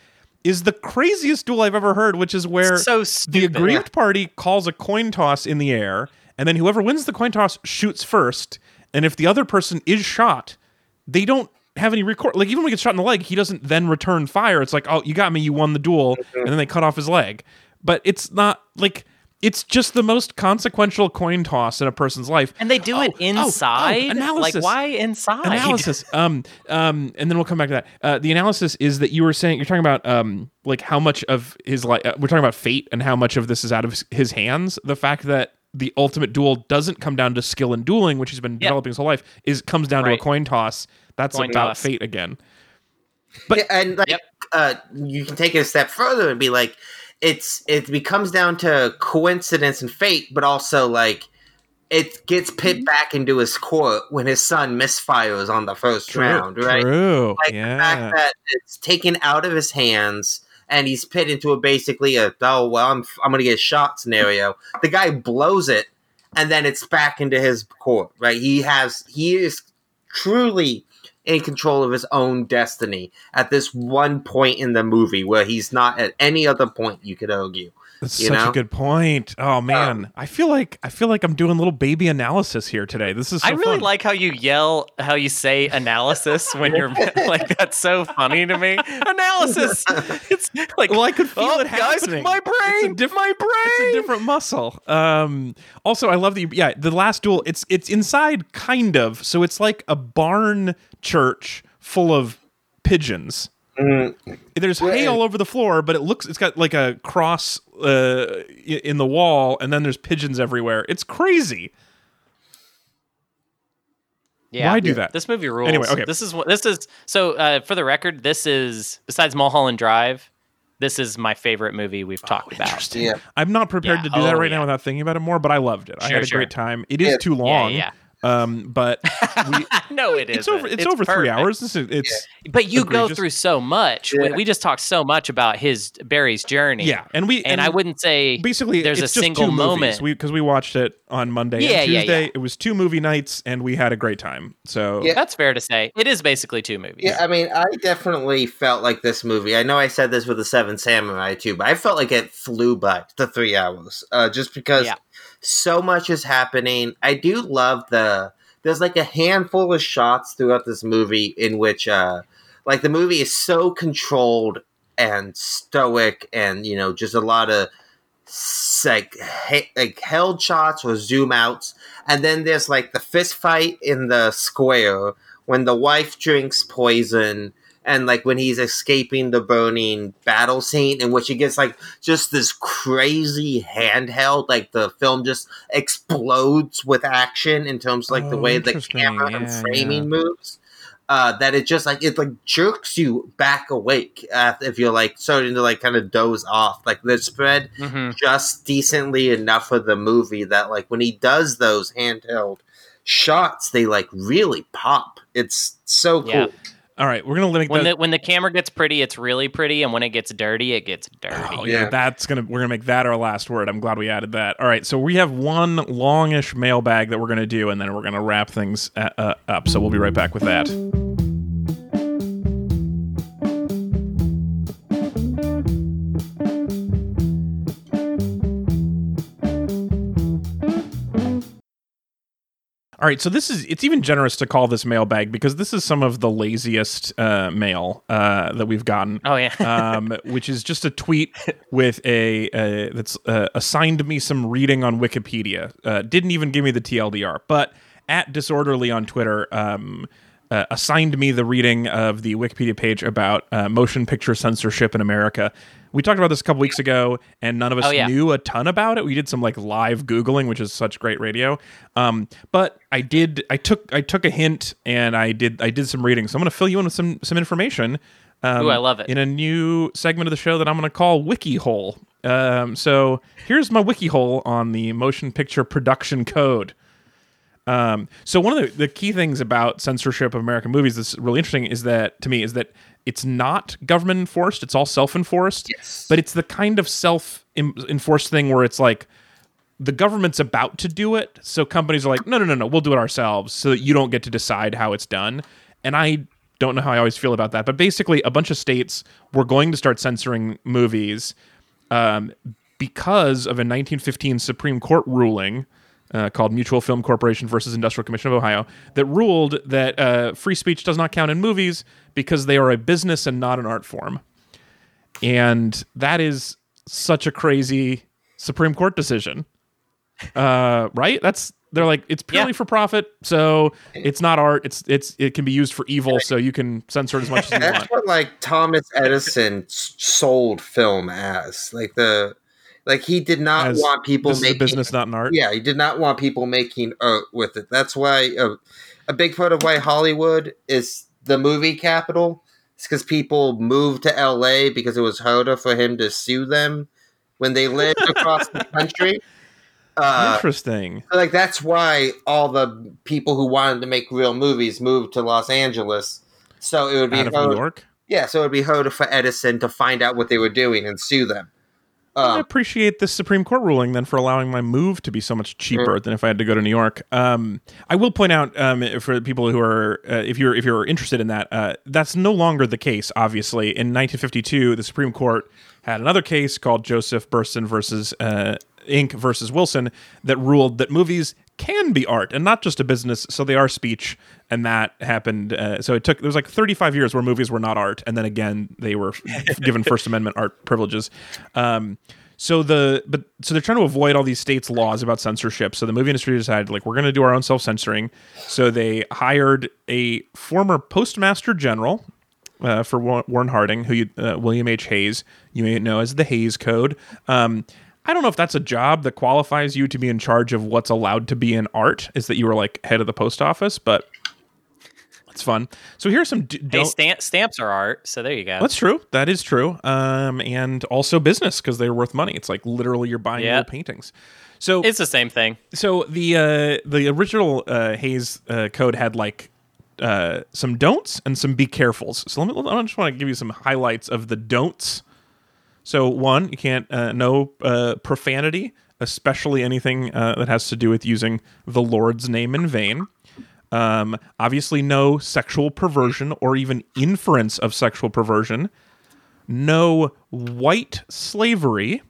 is the craziest duel I've ever heard, which is where so the aggrieved party calls a coin toss in the air, and then whoever wins the coin toss shoots first. And if the other person is shot, they don't have any record. Like even when he gets shot in the leg, he doesn't then return fire. It's like, oh, you got me, you won the duel, mm-hmm. and then they cut off his leg. But it's not like it's just the most consequential coin toss in a person's life. and they do Oh, it oh, oh, inside. like why inside? analysis <laughs> um um and then we'll come back to that uh the analysis is that you were saying you're talking about um like how much of his life uh, we're talking about fate and how much of this is out of his, his hands the fact that the ultimate duel doesn't come down to skill in dueling which he's been developing his whole life is comes down to a coin toss that's Coin about toss. fate again but- yeah, and like Yep. uh you can take it a step further and be like it's it becomes down to coincidence and fate, but also like it gets pit Mm-hmm. back into his court when his son misfires on the first round, right? true like the fact that it's taken out of his hands and he's put into a basically a oh well I'm I'm gonna get shot scenario. The guy blows it and then it's back into his court. Right? He has he is truly in control of his own destiny at this one point in the movie where he's not at any other point you could argue. That's you such a good point. Oh man, I feel like I feel like I'm doing little baby analysis here today. This is so I really fun. like how you yell, how you say analysis when you're <laughs> <laughs> like that's so funny to me. Analysis. <laughs> It's like Well, I could feel oh, it guys, happening. my It's brain, diff- my brain. it's a different muscle. Um, also, I love that. You, yeah, the last duel. It's it's inside, kind of. So it's like a barn church full of pigeons. There's hay all over the floor, but it looks it's got like a cross uh, in the wall, and then there's pigeons everywhere. It's crazy. Yeah. Why do that? This movie rules. Anyway, okay. This is what this is. So uh, for the record, this is besides Mulholland Drive. this is my favorite movie we've talked about. Interesting. Yeah. I'm not prepared Yeah. to do that Oh, right yeah. now without thinking about it more, but I loved it. I had a sure. great time. It is Yeah. too long. Yeah, Um, but we, <laughs> no, it is. it's over. It's, over three hours. This is it's But you go through so much. We, Yeah. we just talked so much about his Barry's journey. yeah, and we and, I wouldn't say basically there's it's a just single two moment. movies. we because we watched it on Monday Yeah, and yeah, Tuesday. yeah. It was two movie nights, and we had a great time. So Yeah. that's fair to say. It is basically two movies. Yeah, I mean, I definitely felt like this movie. I know I said this with the Seven Samurai too, but I felt like it flew by the three hours, uh, just because Yeah. So much is happening. I do love the. There's like a handful of shots throughout this movie in which, uh, like, the movie is so controlled and stoic, and you know, just a lot of like he- like held shots or zoom outs, and then there's like the fist fight in the square when the wife drinks poison and like when he's escaping the burning battle scene in which he gets like just this crazy handheld like the film just explodes with action in terms of like the Oh, way the camera and framing yeah. moves uh, that it just like it like jerks you back awake uh, if you're like starting to like kind of doze off. Like the spread hmm just decently enough of the movie that like when he does those handheld shots they like really pop. It's so cool. Yeah. All right, we're gonna limit When that. the when the camera gets pretty, it's really pretty, and when it gets dirty, it gets dirty. Oh, yeah. Yeah. that's gonna we're gonna make that our last word. I'm glad we added that. All right, so we have one longish mailbag that we're gonna do, and then we're gonna wrap things uh, uh, up. So we'll be right back with that. All right, so this is it's even generous to call this mailbag because this is some of the laziest uh, mail uh, that we've gotten Oh yeah. <laughs> um, which is just a tweet with a uh, that's uh, assigned me some reading on Wikipedia. Uh, didn't even give me the TLDR, but at disorderly on Twitter um, uh, assigned me the reading of the Wikipedia page about uh, motion picture censorship in America. We talked about this a couple weeks ago, and none of us Oh, yeah. knew a ton about it. We did some like live googling, which is such great radio. Um, but I did, I took, I took a hint, and I did, I did some reading. So I'm going to fill you in with some some information. Um, Ooh, I love it. In a new segment of the show that I'm going to call Wiki Hole. Um, so here's my wiki hole on the motion picture production code. Um, so one of the, the key things about censorship of American movies that's really interesting is that to me is that it's not government enforced; it's all self enforced. Yes. But it's the kind of self enforced thing where it's like the government's about to do it, so companies are like, no, no, no, no, we'll do it ourselves, so that you don't get to decide how it's done. And I don't know how I always feel about that, but basically, a bunch of states were going to start censoring movies um, because of a 1915 Supreme Court ruling uh, called Mutual Film Corporation versus Industrial Commission of Ohio that ruled that uh, free speech does not count in movies because they are a business and not an art form. And that is such a crazy Supreme Court decision. Uh, right? That's they're like it's purely Yeah. for profit, so it's not art. It's it's it can be used for evil, so you can censor it as much as you <laughs> That's want. what like Thomas Edison sold film as. Like the like he did not As want people This is a making business, not an art. Yeah, he did not want people making art with it. That's why uh, a big part of why Hollywood is the movie capital. It's because people moved to LA because it was harder for him to sue them when they lived across the country. <laughs> Uh, Interesting. like that's why all the people who wanted to make real movies moved to Los Angeles. So it would be Out of New York. yeah. So it would be harder for Edison to find out what they were doing and sue them. I Um, appreciate this Supreme Court ruling then for allowing my move to be so much cheaper than if I had to go to New York. Um, I will point out um, for people who are, uh, if you're if you're interested in that, uh, that's no longer the case. Obviously, in 1952, the Supreme Court had another case called Joseph Burstyn versus uh, Inc. versus Wilson that ruled that movies can be art and not just a business, so they are speech, and that happened. Uh, so it took there was like 35 years where movies were not art, and then again they were <laughs> given First Amendment art privileges. Um, so the but so they're trying to avoid all these states' laws about censorship. So the movie industry decided like we're going to do our own self censoring. So they hired a former postmaster general uh, for Warren Harding, who you, uh, William H. Hays, you may know as the Hays Code. Um, I don't know if that's a job that qualifies you to be in charge of what's allowed to be in art. Is that you were like head of the post office, but It's fun. So here's some d- Hey, stamp, stamps are art, so there you go. That's true. That is true. Um, and also business because they're worth money. It's like literally you're buying real paintings. So It's the same thing. so the uh, the original uh, Hays uh, code had like uh, some don'ts and some be carefuls. So let me. I just want to give you some highlights of the don'ts. So one, you can't uh, no uh, profanity, especially anything uh, that has to do with using the Lord's name in vain. Um, obviously, no sexual perversion or even inference of sexual perversion. No white slavery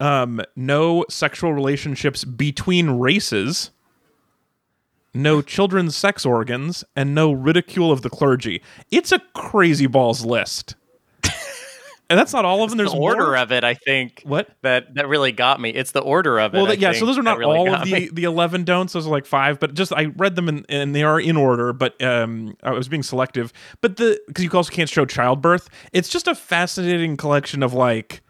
um, no sexual relationships between races, no children's sex organs, and no ridicule of the clergy. It's a crazy balls list. And that's not all of them. There's the order more. of it, I think. What? That that really got me. It's the order of it. Well, yeah. So those are not really all of the, me. the eleven don'ts. Those are like five, but just I read them in, and they are in order. But um, I was being selective. But the because you also can't show childbirth. It's just a fascinating collection of like,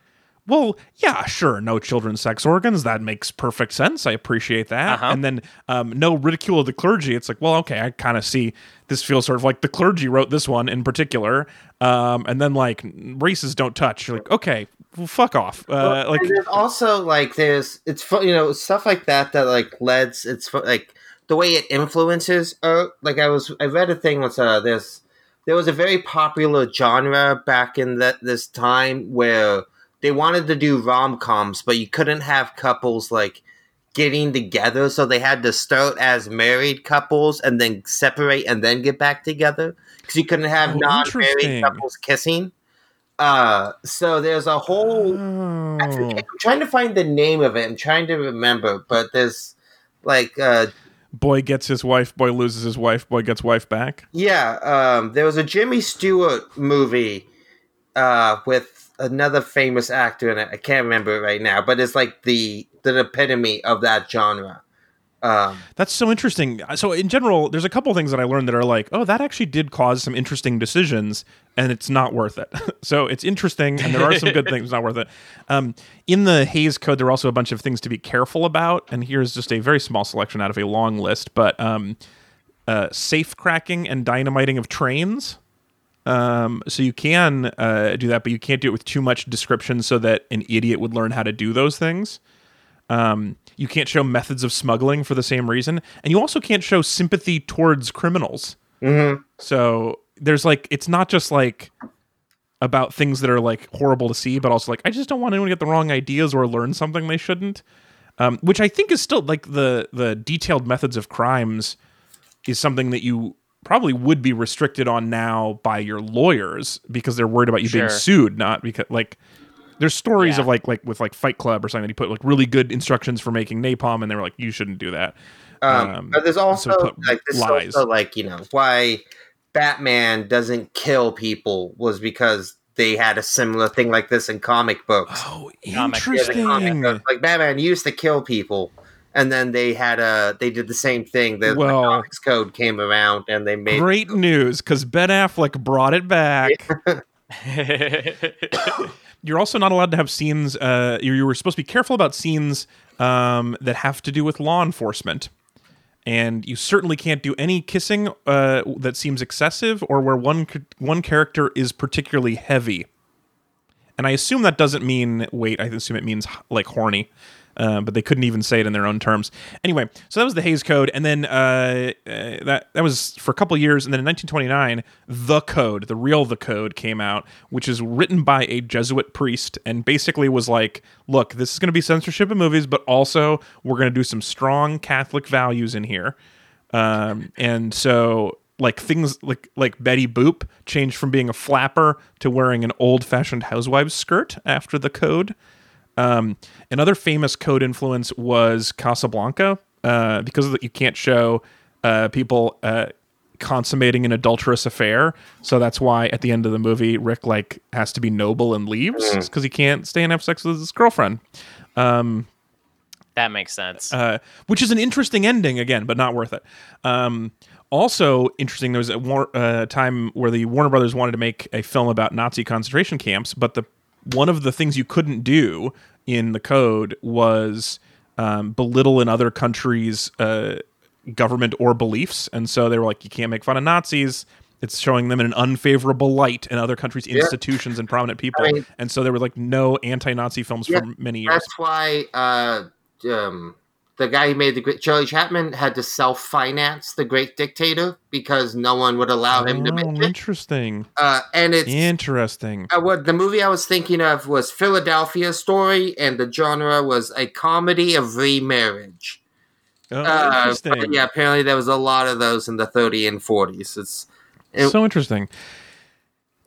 well, yeah, sure, no children's sex organs. That makes perfect sense. I appreciate that. Uh-huh. And then um, no ridicule of the clergy. It's like, well, okay, I kind of see. This feels sort of like the clergy wrote this one in particular. Um, and then like races don't touch. You're like, okay, well, fuck off. Uh, like and there's also like there's it's fu- you know stuff like that that like leads it's fu- like the way it influences uh like I was I read a thing was uh there's there was a very popular genre back in that this time where they wanted to do rom coms but you couldn't have couples like getting together so they had to start as married couples and then separate and then get back together because you couldn't have Oh, non-married couples kissing uh so there's a whole oh. I'm trying to find the name of it. I'm trying to remember, but there's like uh boy gets his wife, boy loses his wife, boy gets wife back. yeah, um there was a Jimmy Stewart movie uh with another famous actor in it. I can't remember it right now, but it's like the the epitome of that genre. Um That's so interesting. So in general, there's a couple things that I learned that are like, oh, that actually did cause some interesting decisions, and it's not worth it. <laughs> so it's interesting, and there are some good <laughs> things not worth it. Um, in the Hays Code, there are also a bunch of things to be careful about, and here's just a very small selection out of a long list. But um, uh, safe cracking and dynamiting of trains. Um, so you can uh, do that, but you can't do it with too much description, so that an idiot would learn how to do those things. Um, you can't show methods of smuggling for the same reason, and you also can't show sympathy towards criminals. mhm. So there's like, it's not just like about things that are like horrible to see, but also like I just don't want anyone to get the wrong ideas or learn something they shouldn't. Um, which I think is still like the the detailed methods of crimes is something that you probably would be restricted on now by your lawyers because they're worried about you being sued, not because like there's stories Yeah. of like like with like Fight Club or something that he put like really good instructions for making napalm, and they were like, you shouldn't do that. Um, Um, but there's also so like this is lies. also like you know why Batman doesn't kill people was because they had a similar thing like this in comic books. Oh, Comic. Yeah, comic interesting. book. Like Batman used to kill people, and then they had a they did the same thing. The, Well- comics code came around, and they made Great news, because Ben Affleck brought it back. <laughs> <laughs> You're also not allowed to have scenes. Uh, you, you were supposed to be careful about scenes um, that have to do with law enforcement, and you certainly can't do any kissing uh, that seems excessive or where one one character is particularly heavy. And I assume that doesn't mean wait. I assume it means like horny. Uh, but they couldn't even say it in their own terms. Anyway, so that was the Hays Code, and then uh, uh, that that was for a couple years, and then in 1929, the Code, the real the Code, came out, which is written by a Jesuit priest, and basically was like, look, this is going to be censorship of movies, but also we're going to do some strong Catholic values in here, um, and so like things like like Betty Boop changed from being a flapper to wearing an old fashioned housewives skirt after the code. Um, another famous code influence was Casablanca, uh, because of the, you can't show uh, people uh, consummating an adulterous affair. So that's why at the end of the movie, Rick like has to be noble and leaves because he can't stay and have sex with his girlfriend. that makes sense. Uh, which is an interesting ending again, but not worth it. Um, also interesting. There was a war, uh, time where the Warner Brothers wanted to make a film about Nazi concentration camps, but the one of the things you couldn't do in the code was um, belittle in other countries' uh, government or beliefs, and so they were like, you can't make fun of Nazis. It's showing them in an unfavorable light in other countries' institutions and prominent people, I mean- and so there were like no anti-Nazi films Yeah, for many years. That's why uh, um, the guy who made the great Charlie Chaplin had to self-finance the Great Dictator because no one would allow him to Oh, make it. interesting, Uh, and it's interesting. uh, what the movie I was thinking of was Philadelphia Story, and the genre was a comedy of remarriage. Oh, Uh, yeah, apparently there was a lot of those in the 30 and 40s. It's it- so interesting.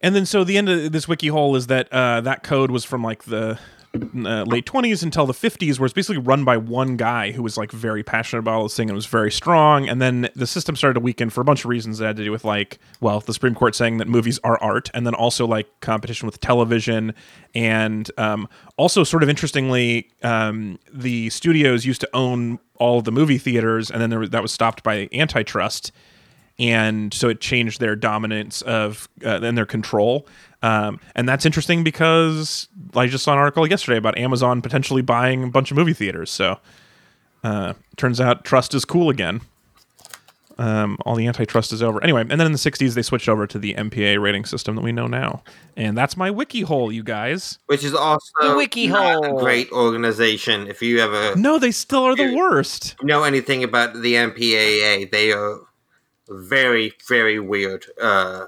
And then, so the end of this wiki hole is that uh, that code was from like the uh, late 20s until the 50s, where it's basically run by one guy who was like very passionate about all this thing and was very strong. And then the system started to weaken for a bunch of reasons that had to do with like, well, the Supreme Court saying that movies are art, and then also like competition with television. And um, also, sort of interestingly, um, the studios used to own all the movie theaters, and then was, that was stopped by antitrust and so it changed their dominance of uh, and their control. Um, and that's interesting because I just saw an article yesterday about Amazon potentially buying a bunch of movie theaters. So uh, turns out trust is cool again. Um, all the antitrust is over. Anyway, and then in the 60s, they switched over to the MPA rating system that we know now. And that's my wiki hole, you guys. which is also The Wiki not a Hole. great organization. If you ever No, they still are the worst. know anything about the MPAA, they are very, very weird. Uh,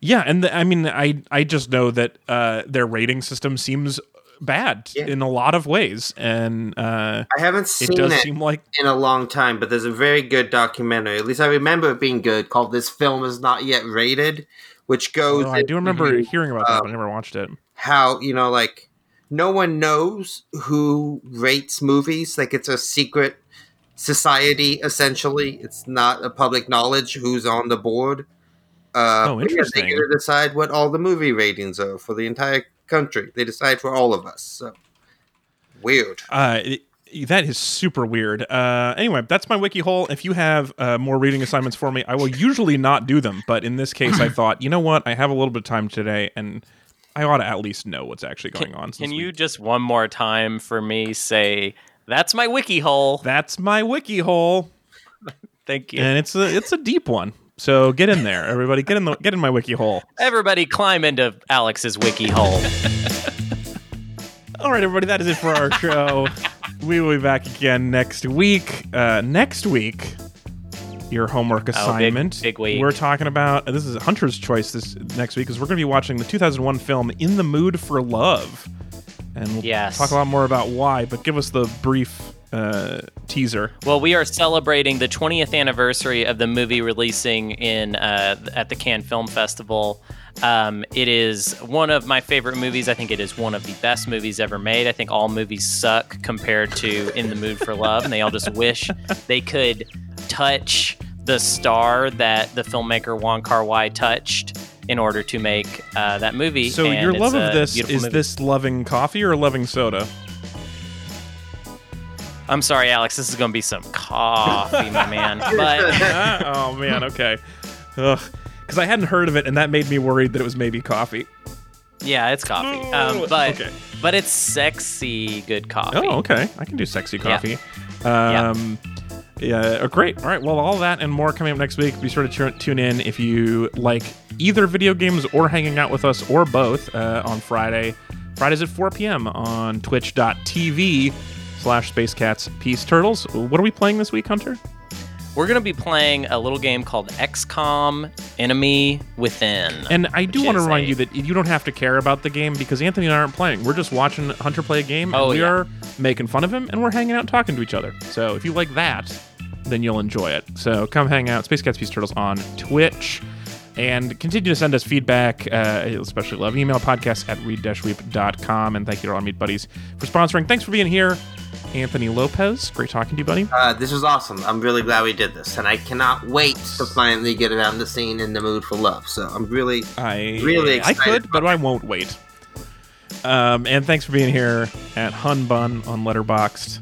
Yeah, and the, I mean, I I just know that uh, their rating system seems bad Yeah. in a lot of ways, and uh, I haven't seen it does seem like in a long time, but there's a very good documentary. At least I remember it being good, called "This Film Is Not Yet Rated," which goes. Oh, I do remember hearing about that, um, but I never watched it. how you know, like no one knows who rates movies. Like it's a secret society. Essentially, it's not a public knowledge who's on the board. Uh, Oh, but yeah, interesting. they get to decide what all the movie ratings are for the entire country. They decide for all of us. So weird. Uh, it- that is super weird. Uh, anyway, that's my wiki hole. If you have uh, more reading assignments for me, I will usually not do them, but in this case, I <laughs> thought, you know what, I have a little bit of time today, and I ought to at least know what's actually going on. Can since we- you just one more time for me say that's my wiki hole? That's my wiki hole. Thank you. and it's a it's a deep one. So get in there, everybody. Get in the get in my wiki hole. Everybody climb into Alex's wiki hole. All right, everybody. That is it for our show. we will be back again next week. Uh, next week, your homework Oh, big- assignment. big week. We're talking about this is Hunter's choice this next week because we're going to be watching the 2001 film "In the Mood for Love," and we'll Yes. talk a lot more about why. But give us the brief uh, teaser. Well, we are celebrating the 20th anniversary of the movie releasing in uh, at the Cannes Film Festival. Um, it is one of my favorite movies. I think it is one of the best movies ever made. I think all movies suck compared to In the Mood for Love, and they all just <laughs> wish they could touch the star that the filmmaker Wong Kar Wai touched in order to make uh, that movie. So and your love of this is movie. this loving coffee or loving soda? I'm sorry, Alex. This is going to be some coffee, my man. <laughs> But <laughs> oh man, okay. Ugh. Because I hadn't heard of it, and that made me worried that it was maybe coffee. Yeah, it's coffee. Um, but Okay. but it's sexy good coffee. Oh, okay. I can do sexy Yeah. coffee. Um, yeah. Oh, great. All right. Well, all that and more coming up next week. Be sure to tu- tune in if you like either video games or hanging out with us or both uh, on Friday. Fridays at 4 p.m. on twitch.tv slash Space Cats Peace Turtles. What are we playing this week, Hunter? We're gonna be playing a little game called XCOM Enemy Within. And I do want to remind a- you that you don't have to care about the game because Anthony and I aren't playing. We're just watching Hunter play a game, and Oh, we yeah. are making fun of him, and we're hanging out talking to each other. So if you like that, then you'll enjoy it. So come hang out, Space Cats Peace Turtles on Twitch. And continue to send us feedback, uh, especially love. Email podcast at read-weep.com. And thank you to our Meat Buddies for sponsoring. Thanks for being here, Anthony Lopez. Great talking to you, buddy. Uh, this was awesome. I'm really glad we did this, and I cannot wait to finally get around to seeing "In the Mood for Love." So I'm really, I Really I could, but I won't wait. Um, and thanks for being here at Hunbun on Letterboxd.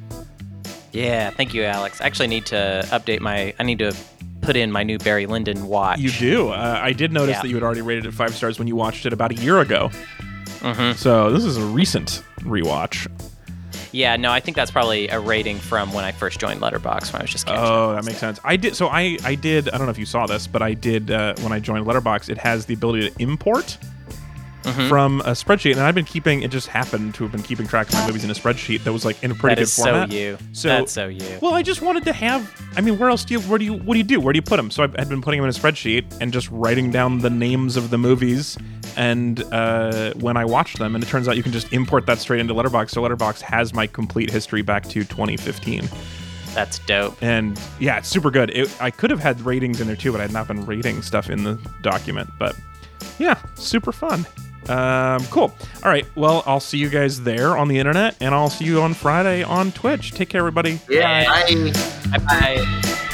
yeah, thank you, Alex. I actually need to update my. I need to put in my new Barry Lyndon watch. You do. Uh, I did notice Yeah. that you had already rated it five stars when you watched it about a year ago. Mhm. So this is a recent rewatch. Yeah, no, I think that's probably a rating from when I first joined Letterboxd when I was just catching Oh, that makes sense. I did. So I I did. I don't know if you saw this, but I did uh, when I joined Letterboxd. It has the ability to import Mhm. from a spreadsheet, and I've been keeping. It just happened to have been keeping track of my movies in a spreadsheet that was like in a pretty That good is format. so you. So- that's so you. Well, I just wanted to have. I mean, where else do you? Where do you? What do you do? Where do you put them? So I had been putting them in a spreadsheet and just writing down the names of the movies and uh, when I watched them. And it turns out you can just import that straight into Letterboxd. So Letterboxd has my complete history back to 2015. That's dope. And yeah, it's super good. It, I could have had ratings in there too, but I had not been rating stuff in the document. But yeah, super fun. Um, cool. All right. Well, I'll see you guys there on the internet, and I'll see you on Friday on Twitch. Take care, everybody. Yeah. Bye. Bye bye.